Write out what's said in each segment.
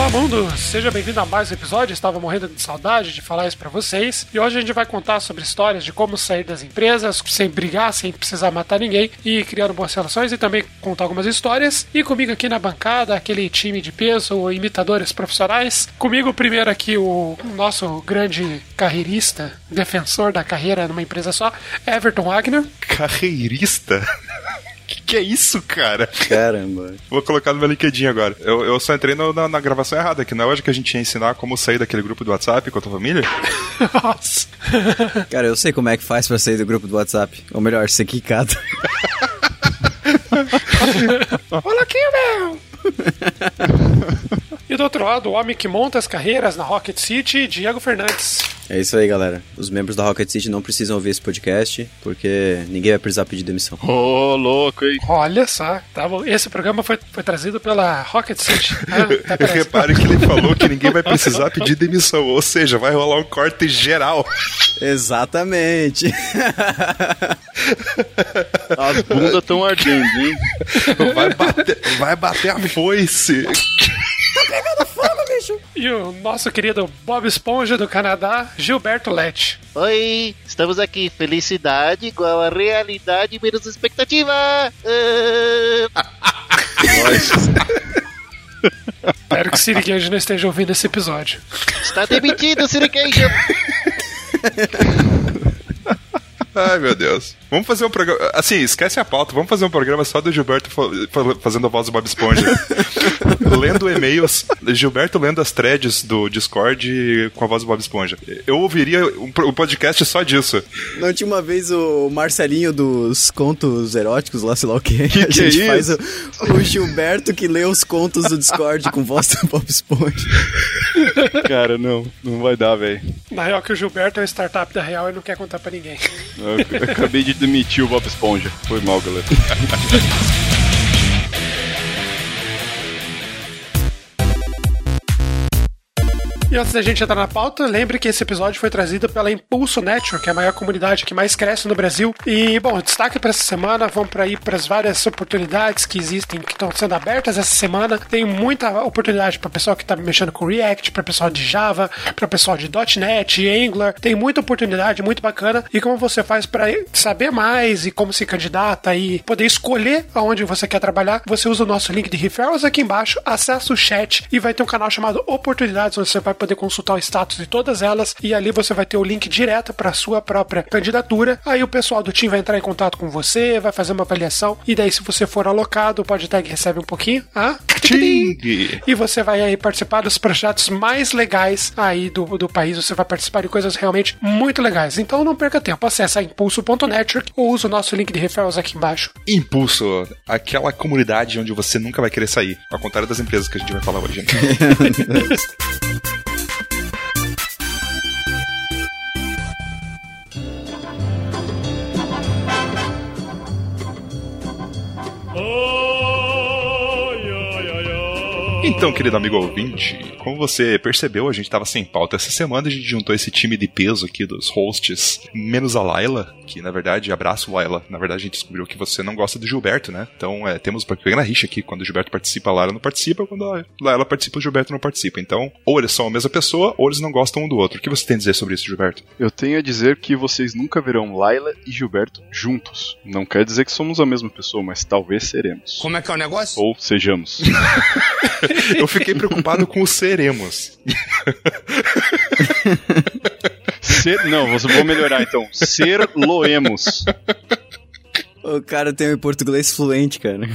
Olá, mundo! Seja bem-vindo a mais um episódio. Estava morrendo de saudade de falar isso para vocês. E hoje a gente vai contar sobre histórias de como sair das empresas sem brigar, sem precisar matar ninguém e criando boas relações e também contar algumas histórias. E comigo aqui na bancada, aquele time de peso, imitadores profissionais. Comigo, primeiro aqui, o nosso grande carreirista, defensor da carreira numa empresa só, Everton Wagner. Carreirista? Que que é isso, cara? Caramba. Vou colocar no meu LinkedIn agora. Eu, eu só entrei no- na, na gravação errada, que não é hoje que a gente ia ensinar como sair daquele grupo do WhatsApp com a tua família? Nossa. Cara, eu sei como é que faz pra sair do grupo do WhatsApp. Ou melhor, ser quicado. Olha aqui, meu! e do outro lado, o homem que monta as carreiras na Rocket City, Diego Fernandes. É isso aí, galera. Os membros da Rocket City não precisam ouvir esse podcast, porque ninguém vai precisar pedir demissão. Ô, louco, hein? Olha só, tá bom. Esse programa foi, foi trazido pela Rocket City. Ah, até parece. Repare que ele falou que ninguém vai precisar pedir demissão, ou seja, vai rolar um corte geral. Exatamente. As bundas tão ardendo, hein? Vai bater, vai bater a foice. E o nosso querido Bob Esponja do Canadá, Gilberto Lete. Oi, estamos aqui. Felicidade igual a realidade menos expectativa. Espero que Siriguejo não esteja ouvindo esse episódio. está demitido, Sirication. Ai, meu Deus. Vamos fazer um programa. Assim, esquece a pauta. Vamos fazer um programa só do Gilberto fa- fa- fazendo a voz do Bob Esponja. lendo e-mails. Gilberto lendo as threads do Discord com a voz do Bob Esponja. Eu ouviria um, um podcast só disso. Não tinha uma vez o Marcelinho dos contos eróticos, lá sei lá o que. Que a que é gente faz isso? o, o Gilberto que lê os contos do Discord com voz do Bob Esponja. Cara, não, não vai dar, velho. Na real, que o Gilberto é uma startup da Real e não quer contar pra ninguém. Acabei de demitir o Bob Esponja. Foi mal, galera. E antes da gente entrar na pauta, lembre que esse episódio foi trazido pela Impulso Network, que é a maior comunidade que mais cresce no Brasil. E, bom, destaque para essa semana, vamos para ir para as várias oportunidades que existem, que estão sendo abertas essa semana. Tem muita oportunidade para pessoal que está mexendo com React, para pessoal de Java, para pessoal de .NET, Angular. Tem muita oportunidade, muito bacana. E como você faz para saber mais e como se candidata e poder escolher aonde você quer trabalhar, você usa o nosso link de referrals aqui embaixo, acessa o chat e vai ter um canal chamado Oportunidades, onde você vai poder consultar o status de todas elas e ali você vai ter o link direto para sua própria candidatura. Aí o pessoal do time vai entrar em contato com você, vai fazer uma avaliação e daí se você for alocado, o PodTag recebe um pouquinho, ah? Ting! E você vai aí participar dos projetos mais legais aí do, do país. Você vai participar de coisas realmente muito legais. Então não perca tempo. Acesse impulso.network ou use o nosso link de referrals aqui embaixo. Impulso, aquela comunidade onde você nunca vai querer sair. Ao contrário das empresas que a gente vai falar hoje. né? Então, querido amigo ouvinte, como você percebeu, a gente estava sem pauta essa semana, a gente juntou esse time de peso aqui dos hosts, menos a Laila, que na verdade, abraço Laila, na verdade a gente descobriu que você não gosta do Gilberto, né? Então é, temos uma pequena rixa aqui, quando o Gilberto participa, a Laila não participa, quando a Laila participa, o Gilberto não participa. Então, ou eles são a mesma pessoa, ou eles não gostam um do outro. O que você tem a dizer sobre isso, Gilberto? Eu tenho a dizer que vocês nunca verão Laila e Gilberto juntos. Não quer dizer que somos a mesma pessoa, mas talvez seremos. Como é que é o negócio? Ou sejamos. Eu fiquei preocupado com os seremos. Ser, não, vou vou melhorar então. Ser loemos. O cara tem um português fluente, cara.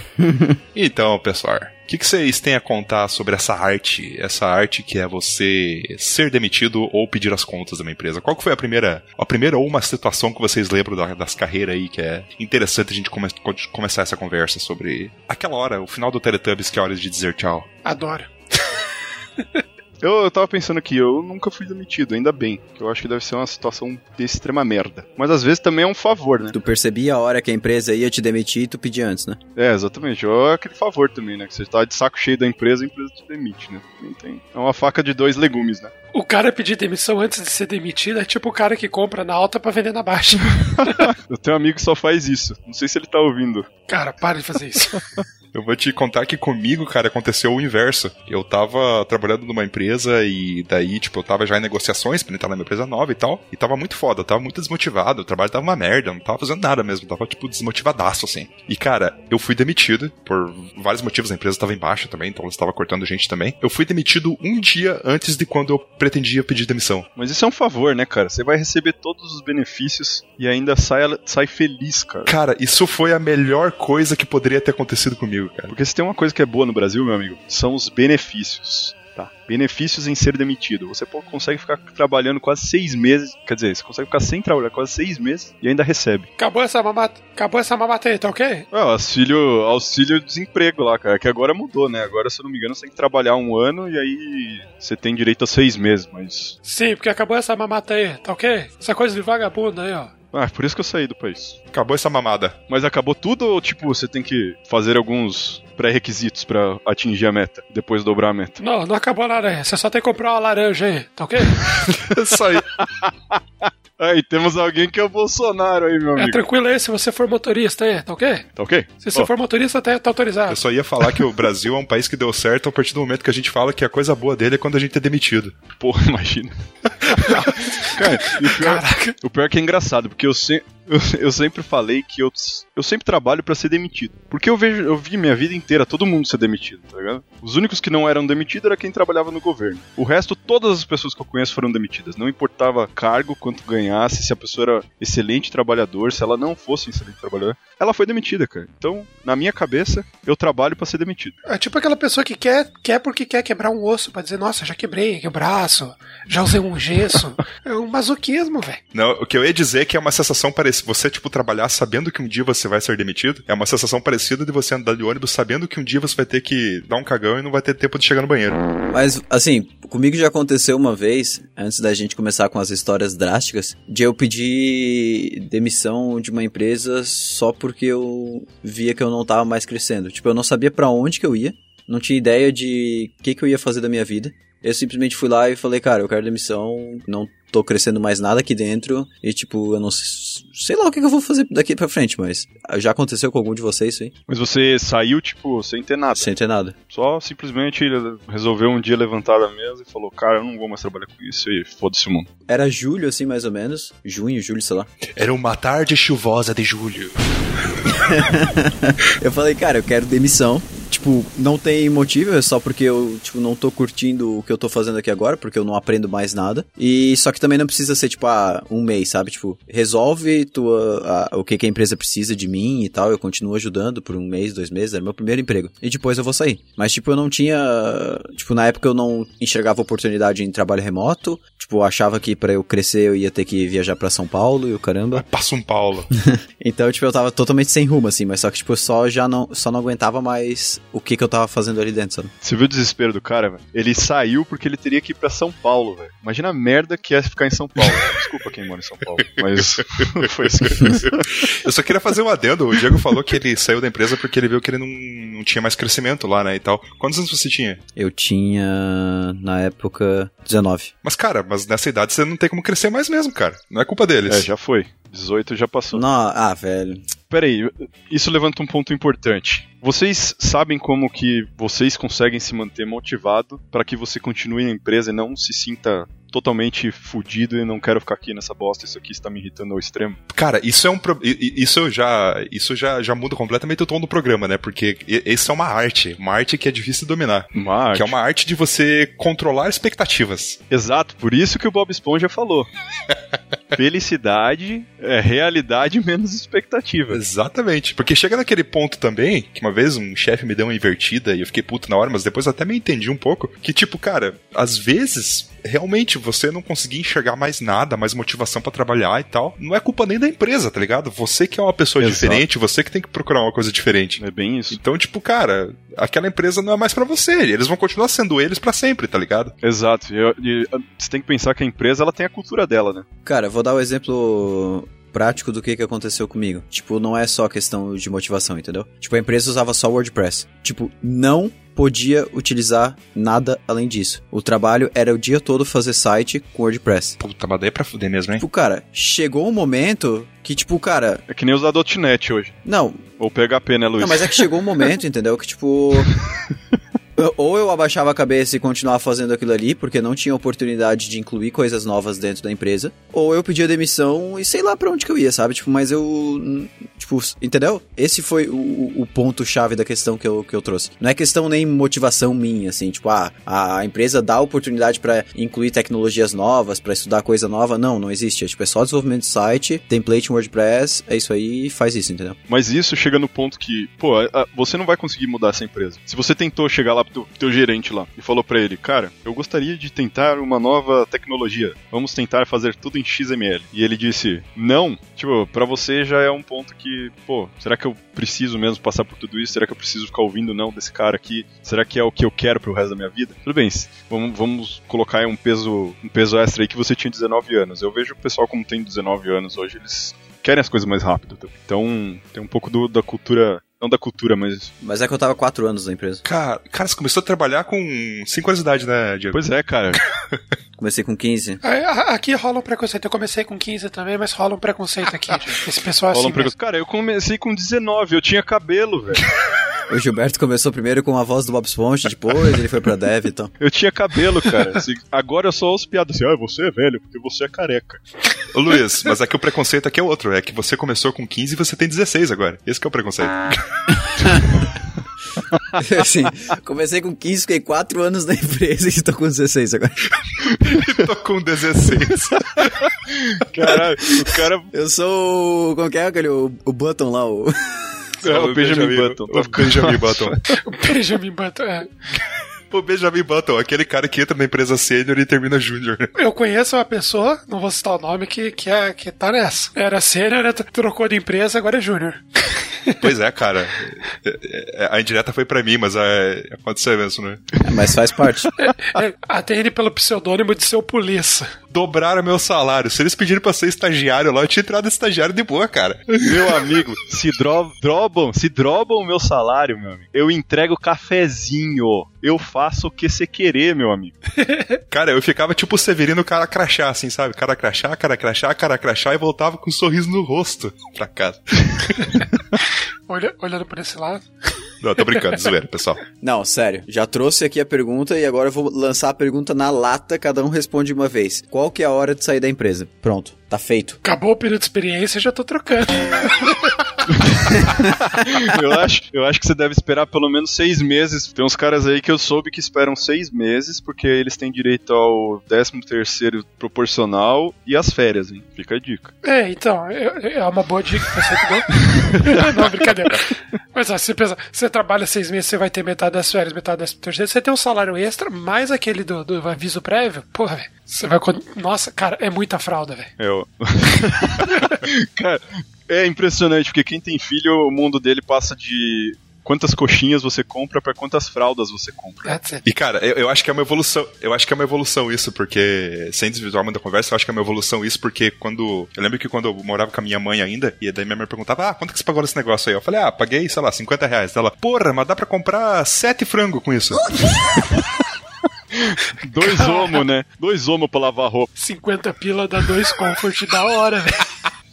Então, pessoal, o que, que vocês têm a contar sobre essa arte? Essa arte que é você ser demitido ou pedir as contas de uma empresa. Qual que foi a primeira, a primeira ou uma situação que vocês lembram da- das carreiras aí que é interessante a gente come- começar essa conversa sobre aquela hora, o final do Teletubbies, que é a hora de dizer tchau. Adoro. Eu, eu tava pensando aqui, eu nunca fui demitido, ainda bem. Que eu acho que deve ser uma situação de extrema merda. Mas às vezes também é um favor, né? Tu percebia a hora que a empresa ia te demitir e tu pedia antes, né? É, exatamente. Ou é aquele favor também, né? Que você tá de saco cheio da empresa, a empresa te demite, né? Também tem. É uma faca de dois legumes, né? O cara pedir demissão antes de ser demitido é tipo o cara que compra na alta pra vender na baixa. Eu tenho um amigo que só faz isso. Não sei se ele tá ouvindo. Cara, para de fazer isso. Eu vou te contar que comigo, cara, aconteceu o inverso. Eu tava trabalhando numa empresa e daí, tipo, eu tava já em negociações pra entrar numa empresa nova e tal. E tava muito foda, eu tava muito desmotivado. O trabalho tava uma merda, eu não tava fazendo nada mesmo. Tava, tipo, desmotivadaço, assim. E, cara, eu fui demitido por vários motivos. A empresa tava em baixa também, então eles tava cortando gente também. Eu fui demitido um dia antes de quando eu pretendia pedir demissão. Mas isso é um favor, né, cara? Você vai receber todos os benefícios e ainda sai, sai feliz, cara. Cara, isso foi a melhor coisa que poderia ter acontecido comigo, cara. Porque se tem uma coisa que é boa no Brasil, meu amigo, são os benefícios. Tá. Benefícios em ser demitido. Você pô, consegue ficar trabalhando quase seis meses. Quer dizer, você consegue ficar sem trabalhar quase seis meses e ainda recebe. Acabou essa mamata, acabou essa mamata aí, tá ok? É, o auxílio, auxílio desemprego lá, cara. Que agora mudou, né? Agora, se eu não me engano, você tem que trabalhar um ano e aí você tem direito a seis meses, mas. Sim, porque acabou essa mamata aí, tá ok? Essa coisa de vagabundo aí, ó. Ah, por isso que eu saí do país. Acabou essa mamada. Mas acabou tudo ou, tipo, você tem que fazer alguns pré-requisitos pra atingir a meta, depois dobrar a meta? Não, não acabou nada. Você só tem que comprar uma laranja aí, tá ok? Isso aí. Aí, temos alguém que é o Bolsonaro aí, meu É amigo. tranquilo aí se você for motorista aí, tá ok? Tá ok? Se você Ó, for motorista, tá, tá Eu autorizado. só ia falar que o Brasil é um país que deu certo a partir do momento que a gente fala que a coisa boa dele é quando a gente é demitido. Porra, imagina. cara, o pior, Caraca. o pior é que é engraçado, porque eu, se- eu, eu sempre falei que eu, eu sempre trabalho pra ser demitido. Porque eu vejo, eu vi minha vida inteira todo mundo ser demitido, tá ligado? Os únicos que não eram demitidos era quem trabalhava no governo. O resto, todas as pessoas que eu conheço foram demitidas. Não importava cargo, quanto ganhasse, se a pessoa era excelente trabalhador, se ela não fosse um excelente trabalhador, ela foi demitida, cara. Então, na minha cabeça, eu trabalho pra ser demitido. É tipo aquela pessoa que quer, quer porque quer quebrar um osso pra dizer, nossa, já quebrei aqui o braço, já usei um gesso. É um masoquismo, velho. Não, o que eu ia dizer é que é uma sensação parecida. Você, tipo, trabalhar sabendo que um dia você vai ser demitido, é uma sensação parecida de você andar de ônibus sabendo que um dia você vai ter que dar um cagão e não vai ter tempo de chegar no banheiro. Mas, assim, comigo já aconteceu uma vez, antes da gente começar com as histórias drásticas, de eu pedir demissão de uma empresa só porque eu via que eu não tava mais crescendo. Tipo, eu não sabia pra onde que eu ia, não tinha ideia de o que, que eu ia fazer da minha vida. Eu simplesmente fui lá e falei, cara, eu quero demissão, não tô crescendo mais nada aqui dentro, e tipo, eu não sei, sei lá o que, que eu vou fazer daqui pra frente, mas já aconteceu com algum de vocês isso aí? Mas você saiu, tipo, sem ter nada. Sem ter nada. Só simplesmente resolveu um dia levantar da mesa e falou: Cara, eu não vou mais trabalhar com isso e foda-se o mundo. Era julho, assim, mais ou menos. Junho, julho, sei lá. Era uma tarde chuvosa de julho. Eu falei, cara, eu quero demissão. Tipo, não tem motivo, é só porque eu, tipo, não tô curtindo o que eu tô fazendo aqui agora, porque eu não aprendo mais nada. E só que também não precisa ser, tipo, ah, um mês, sabe? Tipo, resolve tua, a- o que, que a empresa precisa de mim e tal. Eu continuo ajudando por um mês, dois meses, era meu primeiro emprego. E depois eu vou sair. Mas, tipo, eu não tinha. Tipo, na época eu não enxergava oportunidade em trabalho remoto. Tipo, eu achava que pra eu crescer eu ia ter que viajar pra São Paulo e o caramba. Passa um Paulo. Então, tipo, eu tava totalmente sem rumo, assim, mas só que, tipo, eu só já não, só não aguentava mais o que que eu tava fazendo ali dentro, sabe? Você viu o desespero do cara, velho? Ele saiu porque ele teria que ir pra São Paulo, velho. Imagina a merda que é ficar em São Paulo. Desculpa quem mora em São Paulo, mas foi isso que eu fiz. Eu só queria fazer um adendo. O Diego falou que ele saiu da empresa porque ele viu que ele não, não tinha mais crescimento lá, né, e tal. Quantos anos você tinha? Eu tinha, na época, 19. Mas, cara, mas nessa idade você não tem como crescer mais mesmo, cara. Não é culpa deles. É, já foi. 18 já passou. Não, ah, velho. Pera aí, isso levanta um ponto importante. Vocês sabem como que vocês conseguem se manter motivado para que você continue na empresa e não se sinta totalmente fudido e não quero ficar aqui nessa bosta, isso aqui está me irritando ao extremo. Cara, isso é um pro... isso já isso já, já muda completamente o tom do programa, né? Porque isso é uma arte, uma arte que é difícil de dominar. Mas, Que é uma arte de você controlar expectativas. exato, por isso que o Bob Esponja falou. Felicidade é realidade menos expectativa. Exatamente. Porque chega naquele ponto também, que uma vez um chefe me deu uma invertida e eu fiquei puto na hora, mas depois até me entendi um pouco, que tipo, cara, às vezes, realmente, você não conseguir enxergar mais nada, mais motivação pra trabalhar e tal, não é culpa nem da empresa, tá ligado? Você que é uma pessoa Exato. diferente, você que tem que procurar uma coisa diferente. É bem isso. Então, tipo, cara, aquela empresa não é mais pra você. Eles vão continuar sendo eles pra sempre, tá ligado? Exato. E, e, você tem que pensar que a empresa ela tem a cultura dela, né? Cara, vou dar o exemplo prático do que que aconteceu comigo. Tipo, não é só questão de motivação, entendeu? Tipo, a empresa usava só WordPress. Tipo, não podia utilizar nada além disso. O trabalho era o dia todo fazer site com WordPress. Puta, mas daí é pra fuder mesmo, hein? Tipo, cara, chegou um momento que, tipo, cara, É que nem usar .NET hoje. não, Ou PHP, né, Luiz? Não, mas é que chegou um momento, entendeu? Que tipo. Ou eu abaixava a cabeça e continuava fazendo aquilo ali, porque não tinha oportunidade de incluir coisas novas dentro da empresa, ou eu pedia demissão e sei lá pra onde que eu ia, sabe? Tipo, mas eu. Tipo, entendeu? Esse foi o, o ponto-chave da questão que eu, que eu trouxe. Não é questão nem motivação minha, assim, tipo, ah, a empresa dá oportunidade pra incluir tecnologias novas, pra estudar coisa nova. Não, não existe. É, tipo, é só desenvolvimento de site, template em WordPress, é isso aí, faz isso, entendeu? Mas isso chega no ponto que, pô, você não vai conseguir mudar essa empresa. Se você tentou chegar lá pro teu, gerente lá e falou pra ele, cara, eu gostaria de tentar uma nova tecnologia. Vamos tentar fazer tudo em XML. E ele disse, não. Tipo, pra você já é um ponto que, pô, será que eu preciso mesmo passar por tudo isso? Será que eu preciso ficar ouvindo não desse cara aqui? Será que é o que eu quero pro resto da minha vida? Tudo bem, vamos, vamos colocar aí um peso, um peso extra aí que você tinha 19 anos. Eu vejo o pessoal como tem 19 anos hoje, eles querem as coisas mais rápido. também. Então, tem um pouco do- da cultura, não da cultura, mas Mas é que eu tava quatro anos na empresa. Cara, cara, você começou a trabalhar com 5 anos de idade, né, Diego? pois é, cara. Comecei com 15. É, a- Aqui rola um preconceito. Eu comecei com 15 também, mas rola um preconceito aqui. gente. Esse pessoal é Rola assim um preconceito. Cara, eu comecei com 19, eu tinha cabelo, velho. O Gilberto começou primeiro com a voz do Bob Esponja, depois ele foi pra Dev, então. Eu tinha cabelo, cara. Assim, agora eu só ouço piada assim, ah, você é velho, porque você é careca. Ô, Luiz, mas aqui o preconceito aqui é outro. É que você começou com 15 e você tem 16 agora. Esse que é o preconceito. assim, comecei com 15, fiquei 4 anos na empresa e tô com 16 agora. Tô com 16. Caralho, o cara Eu sou o. Como que é aquele? O, o Button lá, o. é o Benjamin Button. O Benjamin Button. O Benjamin Button. é. O Benjamin Button, aquele cara que entra na empresa sênior e termina júnior. Eu conheço uma pessoa, não vou citar o nome, que, que, é, que tá nessa. Era sênior, trocou de empresa, agora é júnior. Pois é, cara. É, é, A indireta foi pra mim, mas é, aconteceu mesmo, né? Mas faz parte. É, Atende pelo pseudônimo de seu polícia. Dobraram meu salário. Se eles pedirem pra ser estagiário lá, eu tinha entrado estagiário de boa, cara. Meu amigo, se dro drobam, se drobam o meu salário, meu amigo, eu entrego cafezinho. Eu faço o que você querer, meu amigo. Cara, eu ficava tipo o Severino cara crachá, assim, sabe? Cara crachá, cara crachá, cara crachá e voltava com um sorriso no rosto pra casa. Olha- olhando por esse lado. Não, tô brincando, zoeira, pessoal. Não, sério. Já trouxe aqui a pergunta e agora eu vou lançar a pergunta na lata, cada um responde uma vez. Qual que é a hora de sair da empresa? Pronto, tá feito. Acabou o período de experiência, já tô trocando. Eu acho, eu acho que você deve esperar pelo menos seis meses. Tem uns caras aí que eu soube que esperam seis meses, porque eles têm direito ao 13 terceiro proporcional e as férias, hein? Fica a dica. É, então, é, é uma boa dica pra você entendeu? Não, brincadeira. Mas ó, você pensa, você trabalha seis meses, você vai ter metade das férias, metade das terceiras, você tem um salário extra, mais aquele do, do aviso prévio, porra, velho. Você vai. Nossa, cara, é muita fralda, velho. É, ó. Cara, é impressionante, porque quem tem filho, o mundo dele passa de quantas coxinhas você compra pra quantas fraldas você compra. E cara, eu, eu acho que é uma evolução. Eu acho que é uma evolução isso, porque sem desvirtuar muito da conversa, eu acho que é uma evolução isso, porque quando. Eu lembro que quando eu morava com a minha mãe ainda, e daí minha mãe perguntava, ah, quanto que você pagou nesse negócio aí? Eu falei, ah, paguei, sei lá, 50 reais. Ela, porra, mas dá pra comprar sete frango com isso. Dois homo, né? Dois homo pra lavar roupa. 50 pila dá dois comfort da hora, velho.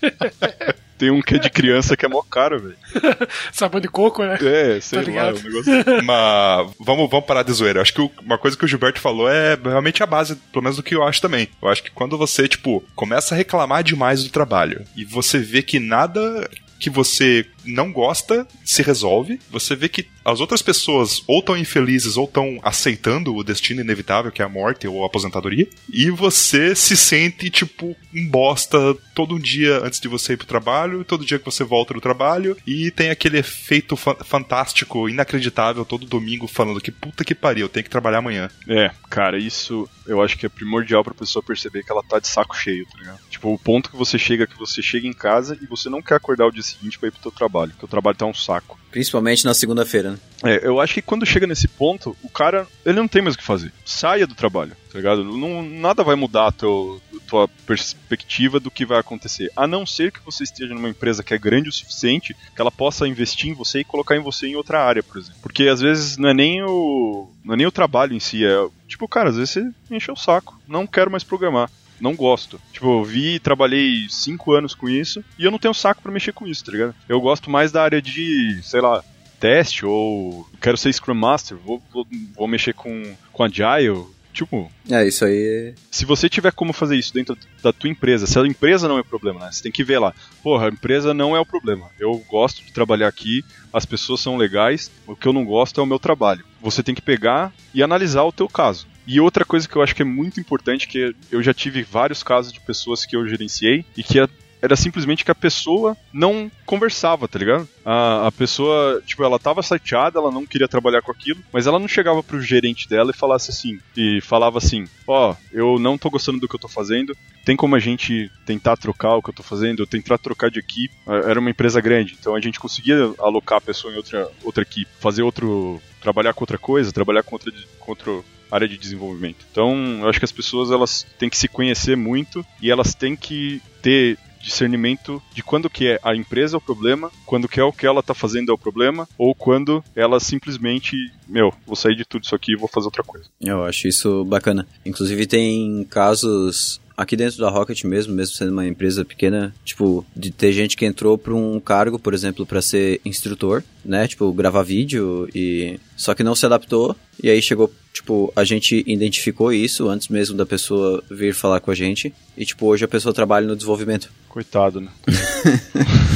Tem um que é de criança que é mó caro, velho. Sabão de coco, né? É, sei Tá lá, ligado? o negócio. Mas vamos, vamos parar de zoeira. Acho que uma coisa que o Gilberto falou é realmente a base, pelo menos do que eu acho também. Eu acho que quando você, tipo, começa a reclamar demais do trabalho e você vê que nada que você não gosta se resolve, você vê que as outras pessoas ou estão infelizes ou estão aceitando o destino inevitável, que é a morte ou a aposentadoria, e você se sente, tipo, um bosta todo dia antes de você ir pro trabalho, todo dia que você volta do trabalho, e tem aquele efeito fa- fantástico, inacreditável, todo domingo falando que puta que pariu, eu tenho que trabalhar amanhã. É, cara, isso eu acho que é primordial pra pessoa perceber que ela tá de saco cheio, tá ligado? Tipo, o ponto que você chega, que você chega em casa e você não quer acordar o dia seguinte pra ir pro teu trabalho. Trabalho, que o trabalho tá um saco. Principalmente na segunda-feira, né? É, eu acho que quando chega nesse ponto, o cara, ele não tem mais o que fazer. Saia do trabalho, tá ligado? Não, nada vai mudar a teu, tua perspectiva do que vai acontecer. A não ser que você esteja numa empresa que é grande o suficiente, que ela possa investir em você e colocar em você em outra área, por exemplo. Porque às vezes não é nem o, não é nem o trabalho em si, é tipo, cara, às vezes você encheu o saco, não quero mais programar não gosto. Tipo, eu vi, trabalhei cinco anos com isso e eu não tenho saco para mexer com isso, tá ligado? Eu gosto mais da área de, sei lá, teste ou quero ser Scrum Master, vou, vou, vou mexer com, com Agile. Tipo. É, isso aí. Se você tiver como fazer isso dentro da tua empresa, se a empresa não é o problema, né? Você tem que ver lá. Porra, a empresa não é o problema. Eu gosto de trabalhar aqui, as pessoas são legais, o que eu não gosto é o meu trabalho. Você tem que pegar e analisar o teu caso. E outra coisa que eu acho que é muito importante, que eu já tive vários casos de pessoas que eu gerenciei e que era simplesmente que a pessoa não conversava, tá ligado? A, a pessoa, tipo, ela tava chateada, ela não queria trabalhar com aquilo, mas ela não chegava pro gerente dela e falasse assim, e falava assim, ó, oh, eu não tô gostando do que eu tô fazendo, tem como a gente tentar trocar o que eu tô fazendo, tentar trocar de equipe, era uma empresa grande, então a gente conseguia alocar a pessoa em outra, outra equipe, fazer outro, trabalhar com outra coisa, trabalhar com outra, com outro área de desenvolvimento. Então, eu acho que as pessoas elas têm que se conhecer muito e elas têm que ter discernimento de quando que é a empresa é o problema, quando que é o que ela está fazendo é o problema, ou quando ela simplesmente, meu, vou sair de tudo isso aqui e vou fazer outra coisa. Eu acho isso bacana. Inclusive tem casos aqui dentro da Rocket mesmo, mesmo sendo uma empresa pequena, tipo, de ter gente que entrou para um cargo, por exemplo, para ser instrutor, né? Tipo, gravar vídeo e só que não se adaptou e aí chegou, tipo, a gente identificou isso antes mesmo da pessoa vir falar com a gente e tipo, hoje a pessoa trabalha no desenvolvimento. Coitado, né?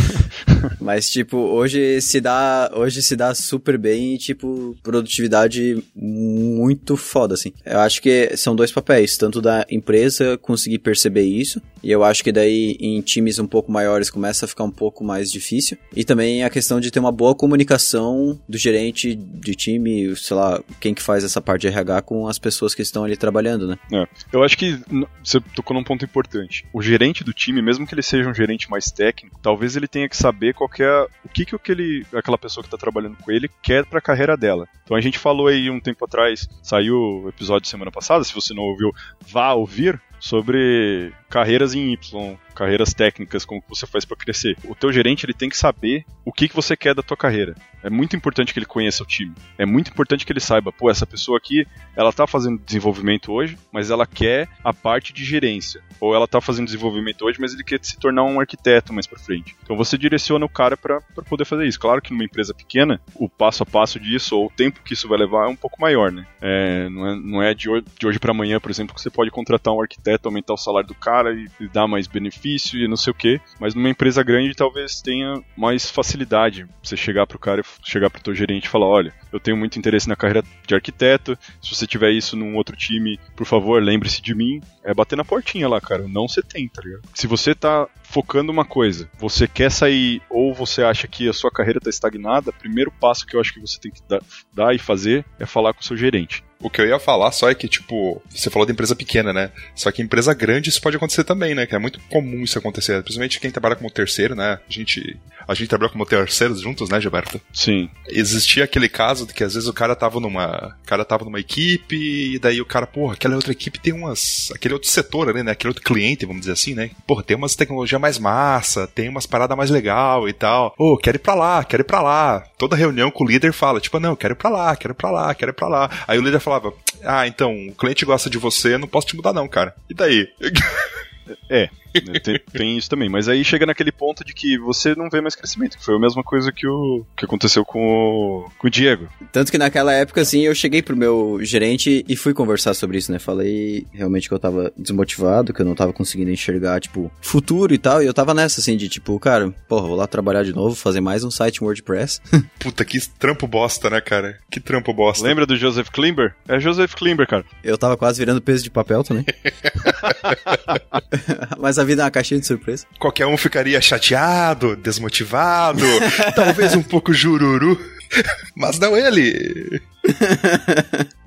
Mas, tipo, hoje se dá. Hoje se dá super bem e, tipo, produtividade muito foda, assim. Eu acho que são dois papéis, tanto da empresa conseguir perceber isso, e eu acho que daí em times um pouco maiores começa a ficar um pouco mais difícil. E também a questão de ter uma boa comunicação do gerente de time, sei lá, quem que faz essa parte de RH com as pessoas que estão ali trabalhando, né? É. Eu acho que você tocou num ponto importante. O gerente do time, mesmo que ele seja um gerente mais técnico, talvez ele tenha que saber qual que é, o que, que aquele, aquela pessoa que está trabalhando com ele quer para a carreira dela. Então a gente falou aí um tempo atrás, saiu o episódio semana passada, se você não ouviu, vá ouvir, sobre carreiras em Y, carreiras técnicas, como você faz para crescer. O teu gerente ele tem que saber o que, que você quer da tua carreira. É muito importante que ele conheça o time. É muito importante que ele saiba, pô, essa pessoa aqui, ela tá fazendo desenvolvimento hoje, mas ela quer a parte de gerência. Ou ela tá fazendo desenvolvimento hoje, mas ele quer se tornar um arquiteto mais para frente. Então você direciona o cara para poder fazer isso. Claro que numa empresa pequena, o passo a passo disso, ou o tempo que isso vai levar é um pouco maior, né? É, não é, não é de hoje, de hoje para amanhã, por exemplo, que você pode contratar um arquiteto, aumentar o salário do cara e, dar mais benefício e não sei o que. Mas numa empresa grande talvez tenha mais facilidade. Você chegar pro cara, chegar pro teu gerente e falar, olha, eu tenho muito interesse na carreira de arquiteto. Se você tiver isso num outro time, por favor, lembre-se de mim. É bater na portinha lá, cara. Não você tem, tá ligado? Se você tá focando uma coisa, você quer sair ou você acha que a sua carreira tá estagnada, primeiro passo que eu acho que você tem que dar, dar e fazer é falar com o seu gerente. O que eu ia falar só é que, tipo, você falou de empresa pequena, né? Só que empresa grande isso pode acontecer também, né? Que é muito comum isso acontecer. Principalmente quem trabalha como terceiro, né? A gente, a gente trabalha como terceiros juntos, né, Gilberto? Sim. Existia aquele caso de que às vezes o cara tava numa. Cara tava numa equipe, e daí o cara, porra, aquela outra equipe tem umas. aquele outro setor ali, né? Aquele outro cliente, vamos dizer assim, né? Porra, tem umas tecnologia mais massa, tem umas paradas mais legal e tal. Ô, oh, quero ir pra lá, quero ir pra lá. Toda reunião com o líder fala, tipo, não, quero ir pra lá, quero ir pra lá, quero ir pra lá. Aí o líder falava, ah, então, o cliente gosta de você, não posso te mudar não, cara. E daí? É, tem, tem, isso também. Mas aí chega naquele ponto de que você não vê mais crescimento. Foi a mesma coisa que, o, que aconteceu com o, com o Diego. Tanto que naquela época, assim, eu cheguei pro meu gerente e fui conversar sobre isso, né? Falei realmente que eu tava desmotivado, que eu não tava conseguindo enxergar, tipo, futuro e tal. E eu tava nessa, assim, de tipo, cara, porra, vou lá trabalhar de novo, fazer mais um site WordPress. Puta, que trampo bosta, né, cara? Que trampo bosta. Lembra do Joseph Klimber? É Joseph Klimber, cara. Eu tava quase virando peso de papel também. Mas a vida é uma caixinha de surpresa. Qualquer um ficaria chateado, desmotivado, talvez um pouco jururu. Mas não ele.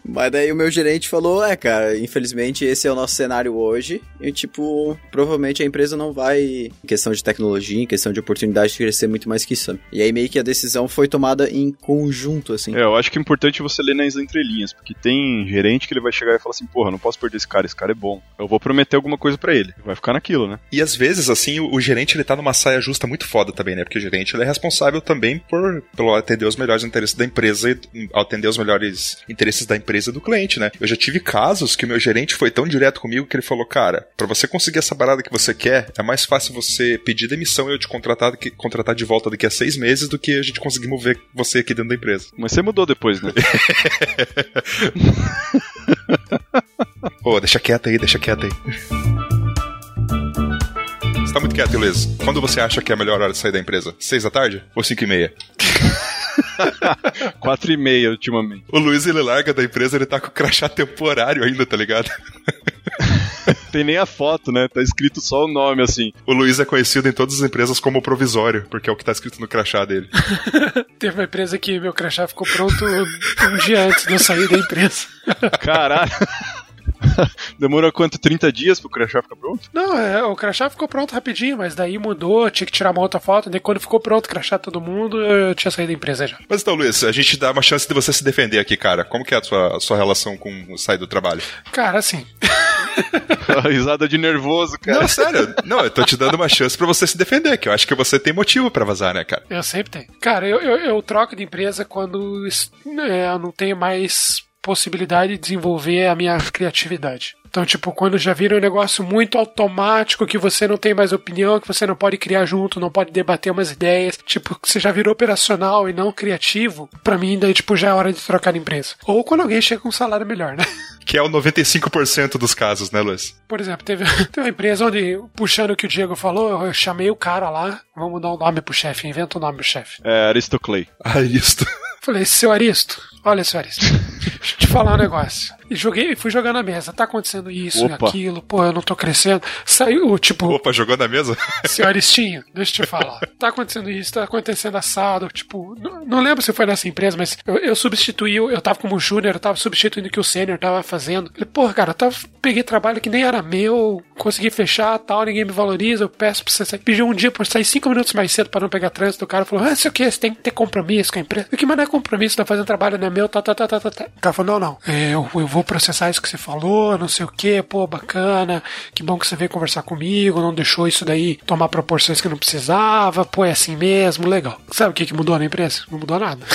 Mas daí o meu gerente falou, é, cara, infelizmente esse é o nosso cenário hoje. E, tipo, provavelmente a empresa não vai, em questão de tecnologia, em questão de oportunidade, crescer muito mais que isso. E aí meio que a decisão foi tomada em conjunto, assim. É, eu acho que é importante você ler nas entrelinhas, porque tem gerente que ele vai chegar e falar assim, porra, não posso perder esse cara, esse cara é bom. Eu vou prometer alguma coisa para ele. Vai ficar naquilo, né? E às vezes, assim, o, o, gerente ele tá numa saia justa muito foda também, né? Porque o gerente ele é responsável também por pelo atender os melhores interesses da empresa e atender os melhores interesses da empresa e do cliente, né? Eu já tive casos que o meu gerente foi tão direto comigo que ele falou, cara, para você conseguir essa parada que você quer, é mais fácil você pedir demissão e eu te contratar, que, contratar de volta daqui a seis meses do que a gente conseguir mover você aqui dentro da empresa. Mas você mudou depois, né? Pô, deixa quieto aí, deixa quieto aí. Você tá muito quieto, Luiz. Quando você acha que é a melhor hora de sair da empresa? Seis da tarde ou cinco e meia? Quatro e meia, ultimamente. O Luiz, ele larga da empresa, ele tá com o crachá temporário ainda, tá ligado? Tem nem a foto, né? Tá escrito só o nome, assim. O Luiz é conhecido em todas as empresas como provisório, porque é o que tá escrito no crachá dele. Teve uma empresa que meu crachá ficou pronto um dia antes de eu sair da empresa. Caralho. Demorou quanto? 30 dias pro crachá ficar pronto? Não, é, o crachá ficou pronto rapidinho, mas daí mudou, tinha que tirar uma outra foto. Daí quando ficou pronto o crachá todo mundo, eu tinha saído da empresa já. Mas então, Luiz, a gente dá uma chance de você se defender aqui, cara. Como que é a sua, a sua relação com sair do trabalho? Cara, assim. risada de nervoso, cara. Não, sério. Não, eu tô te dando uma chance para você se defender, que eu acho que você tem motivo para vazar, né, cara? Eu sempre tenho. Cara, eu, eu, eu troco de empresa quando é, eu não tenho mais possibilidade de desenvolver a minha criatividade. Então, tipo, quando já vira um negócio muito automático, que você não tem mais opinião, que você não pode criar junto, não pode debater umas ideias, tipo, que você já virou operacional e não criativo, para mim, daí, tipo, já é hora de trocar de empresa. Ou quando alguém chega com um salário melhor, né? Que é o 95% dos casos, né, Luiz? Por exemplo, teve, teve uma empresa onde, puxando o que o Diego falou, eu chamei o cara lá, vamos dar um nome pro chefe, inventa um nome pro chefe. É, Aristoclay. Aristo. Falei, seu Aristo, olha, seu Aristo, deixa eu te falar um negócio. E joguei, fui jogar na mesa. Tá acontecendo isso e aquilo, pô, eu não tô crescendo. Saiu, tipo. Opa, jogou na mesa? Senhor Aristinho, deixa eu te falar. Tá acontecendo isso, tá acontecendo assado. Tipo, não, não lembro se foi nessa empresa, mas eu, eu substituí, eu tava como júnior, eu tava substituindo o que o sênior tava fazendo. Falei, porra, cara, eu tava, peguei trabalho que nem era meu, consegui fechar tal, ninguém me valoriza, eu peço pra você sair. Pedi um dia pra sair cinco minutos mais cedo pra não pegar trânsito. O cara falou, ah, sei o que, você tem que ter compromisso com a empresa. O que, mas não é compromisso, tá fazendo trabalho, não é meu, tá, tá, tá, tá, tá. O cara falou, não, não, é, eu, eu vou processar isso que você falou, não sei o que, pô, bacana, que bom que você veio conversar comigo, não deixou isso daí tomar proporções que não precisava, pô, é assim mesmo, legal. Sabe o que, que mudou na empresa? Não mudou nada.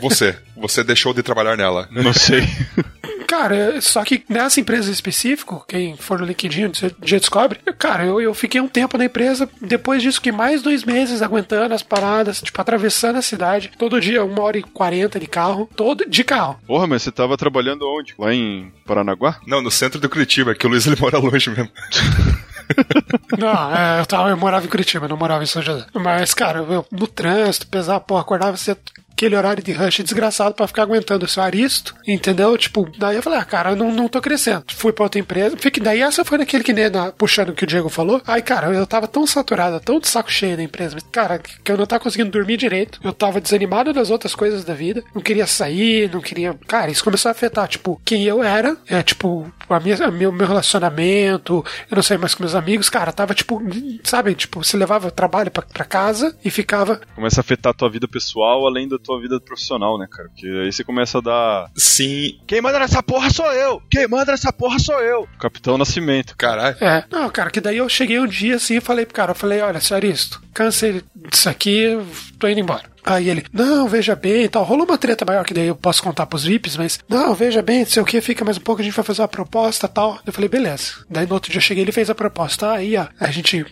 Você, você deixou de trabalhar nela. Não sei. Cara, só que nessa empresa específico, quem for no LinkedIn já descobre, cara, eu, eu fiquei um tempo na empresa, depois disso que mais dois meses aguentando as paradas, tipo, atravessando a cidade, todo dia uma hora e quarenta de carro, todo de carro. Porra, mas você tava trabalhando onde? Lá em Paranaguá? Não, no centro do Curitiba, que o Luiz ele mora longe mesmo. Não, é, eu, tava, eu morava em Curitiba, não morava em São José. Mas, cara, eu, no trânsito, pesar, porra, acordava você aquele horário de rush desgraçado para ficar aguentando esse aristo, entendeu? Tipo, daí eu falei, ah, cara, eu não, não tô crescendo. Fui pra outra empresa, fiquei, daí essa foi naquele que nem na, puxando o que o Diego falou. Aí, cara, eu tava tão saturado, tão de saco cheio da empresa, mas, cara, que eu não tava conseguindo dormir direito. Eu tava desanimado das outras coisas da vida, não queria sair, não queria. Cara, isso começou a afetar, tipo, quem eu era, é, tipo, a minha, a meu, meu relacionamento, eu não saía mais com meus amigos, cara, tava, tipo, sabe, tipo, você levava o trabalho pra, pra casa e ficava. Começa a afetar a tua vida pessoal além da tua vida profissional, né, cara? Porque aí você começa a dar. Sim. Quem manda nessa porra sou eu! Quem manda nessa porra sou eu! Capitão Nascimento. Caralho. É, não, cara, que daí eu cheguei um dia assim e falei pro cara, eu falei, olha, Saristo, cansei disso aqui, tô indo embora. Aí ele, não, veja bem e tal. Rolou uma treta maior que daí eu posso contar pros VIPs, mas, não, veja bem, não sei o que, fica mais um pouco, a gente vai fazer uma proposta tal. Eu falei, beleza. Daí no outro dia eu cheguei, ele fez a proposta. Aí, ó, a gente,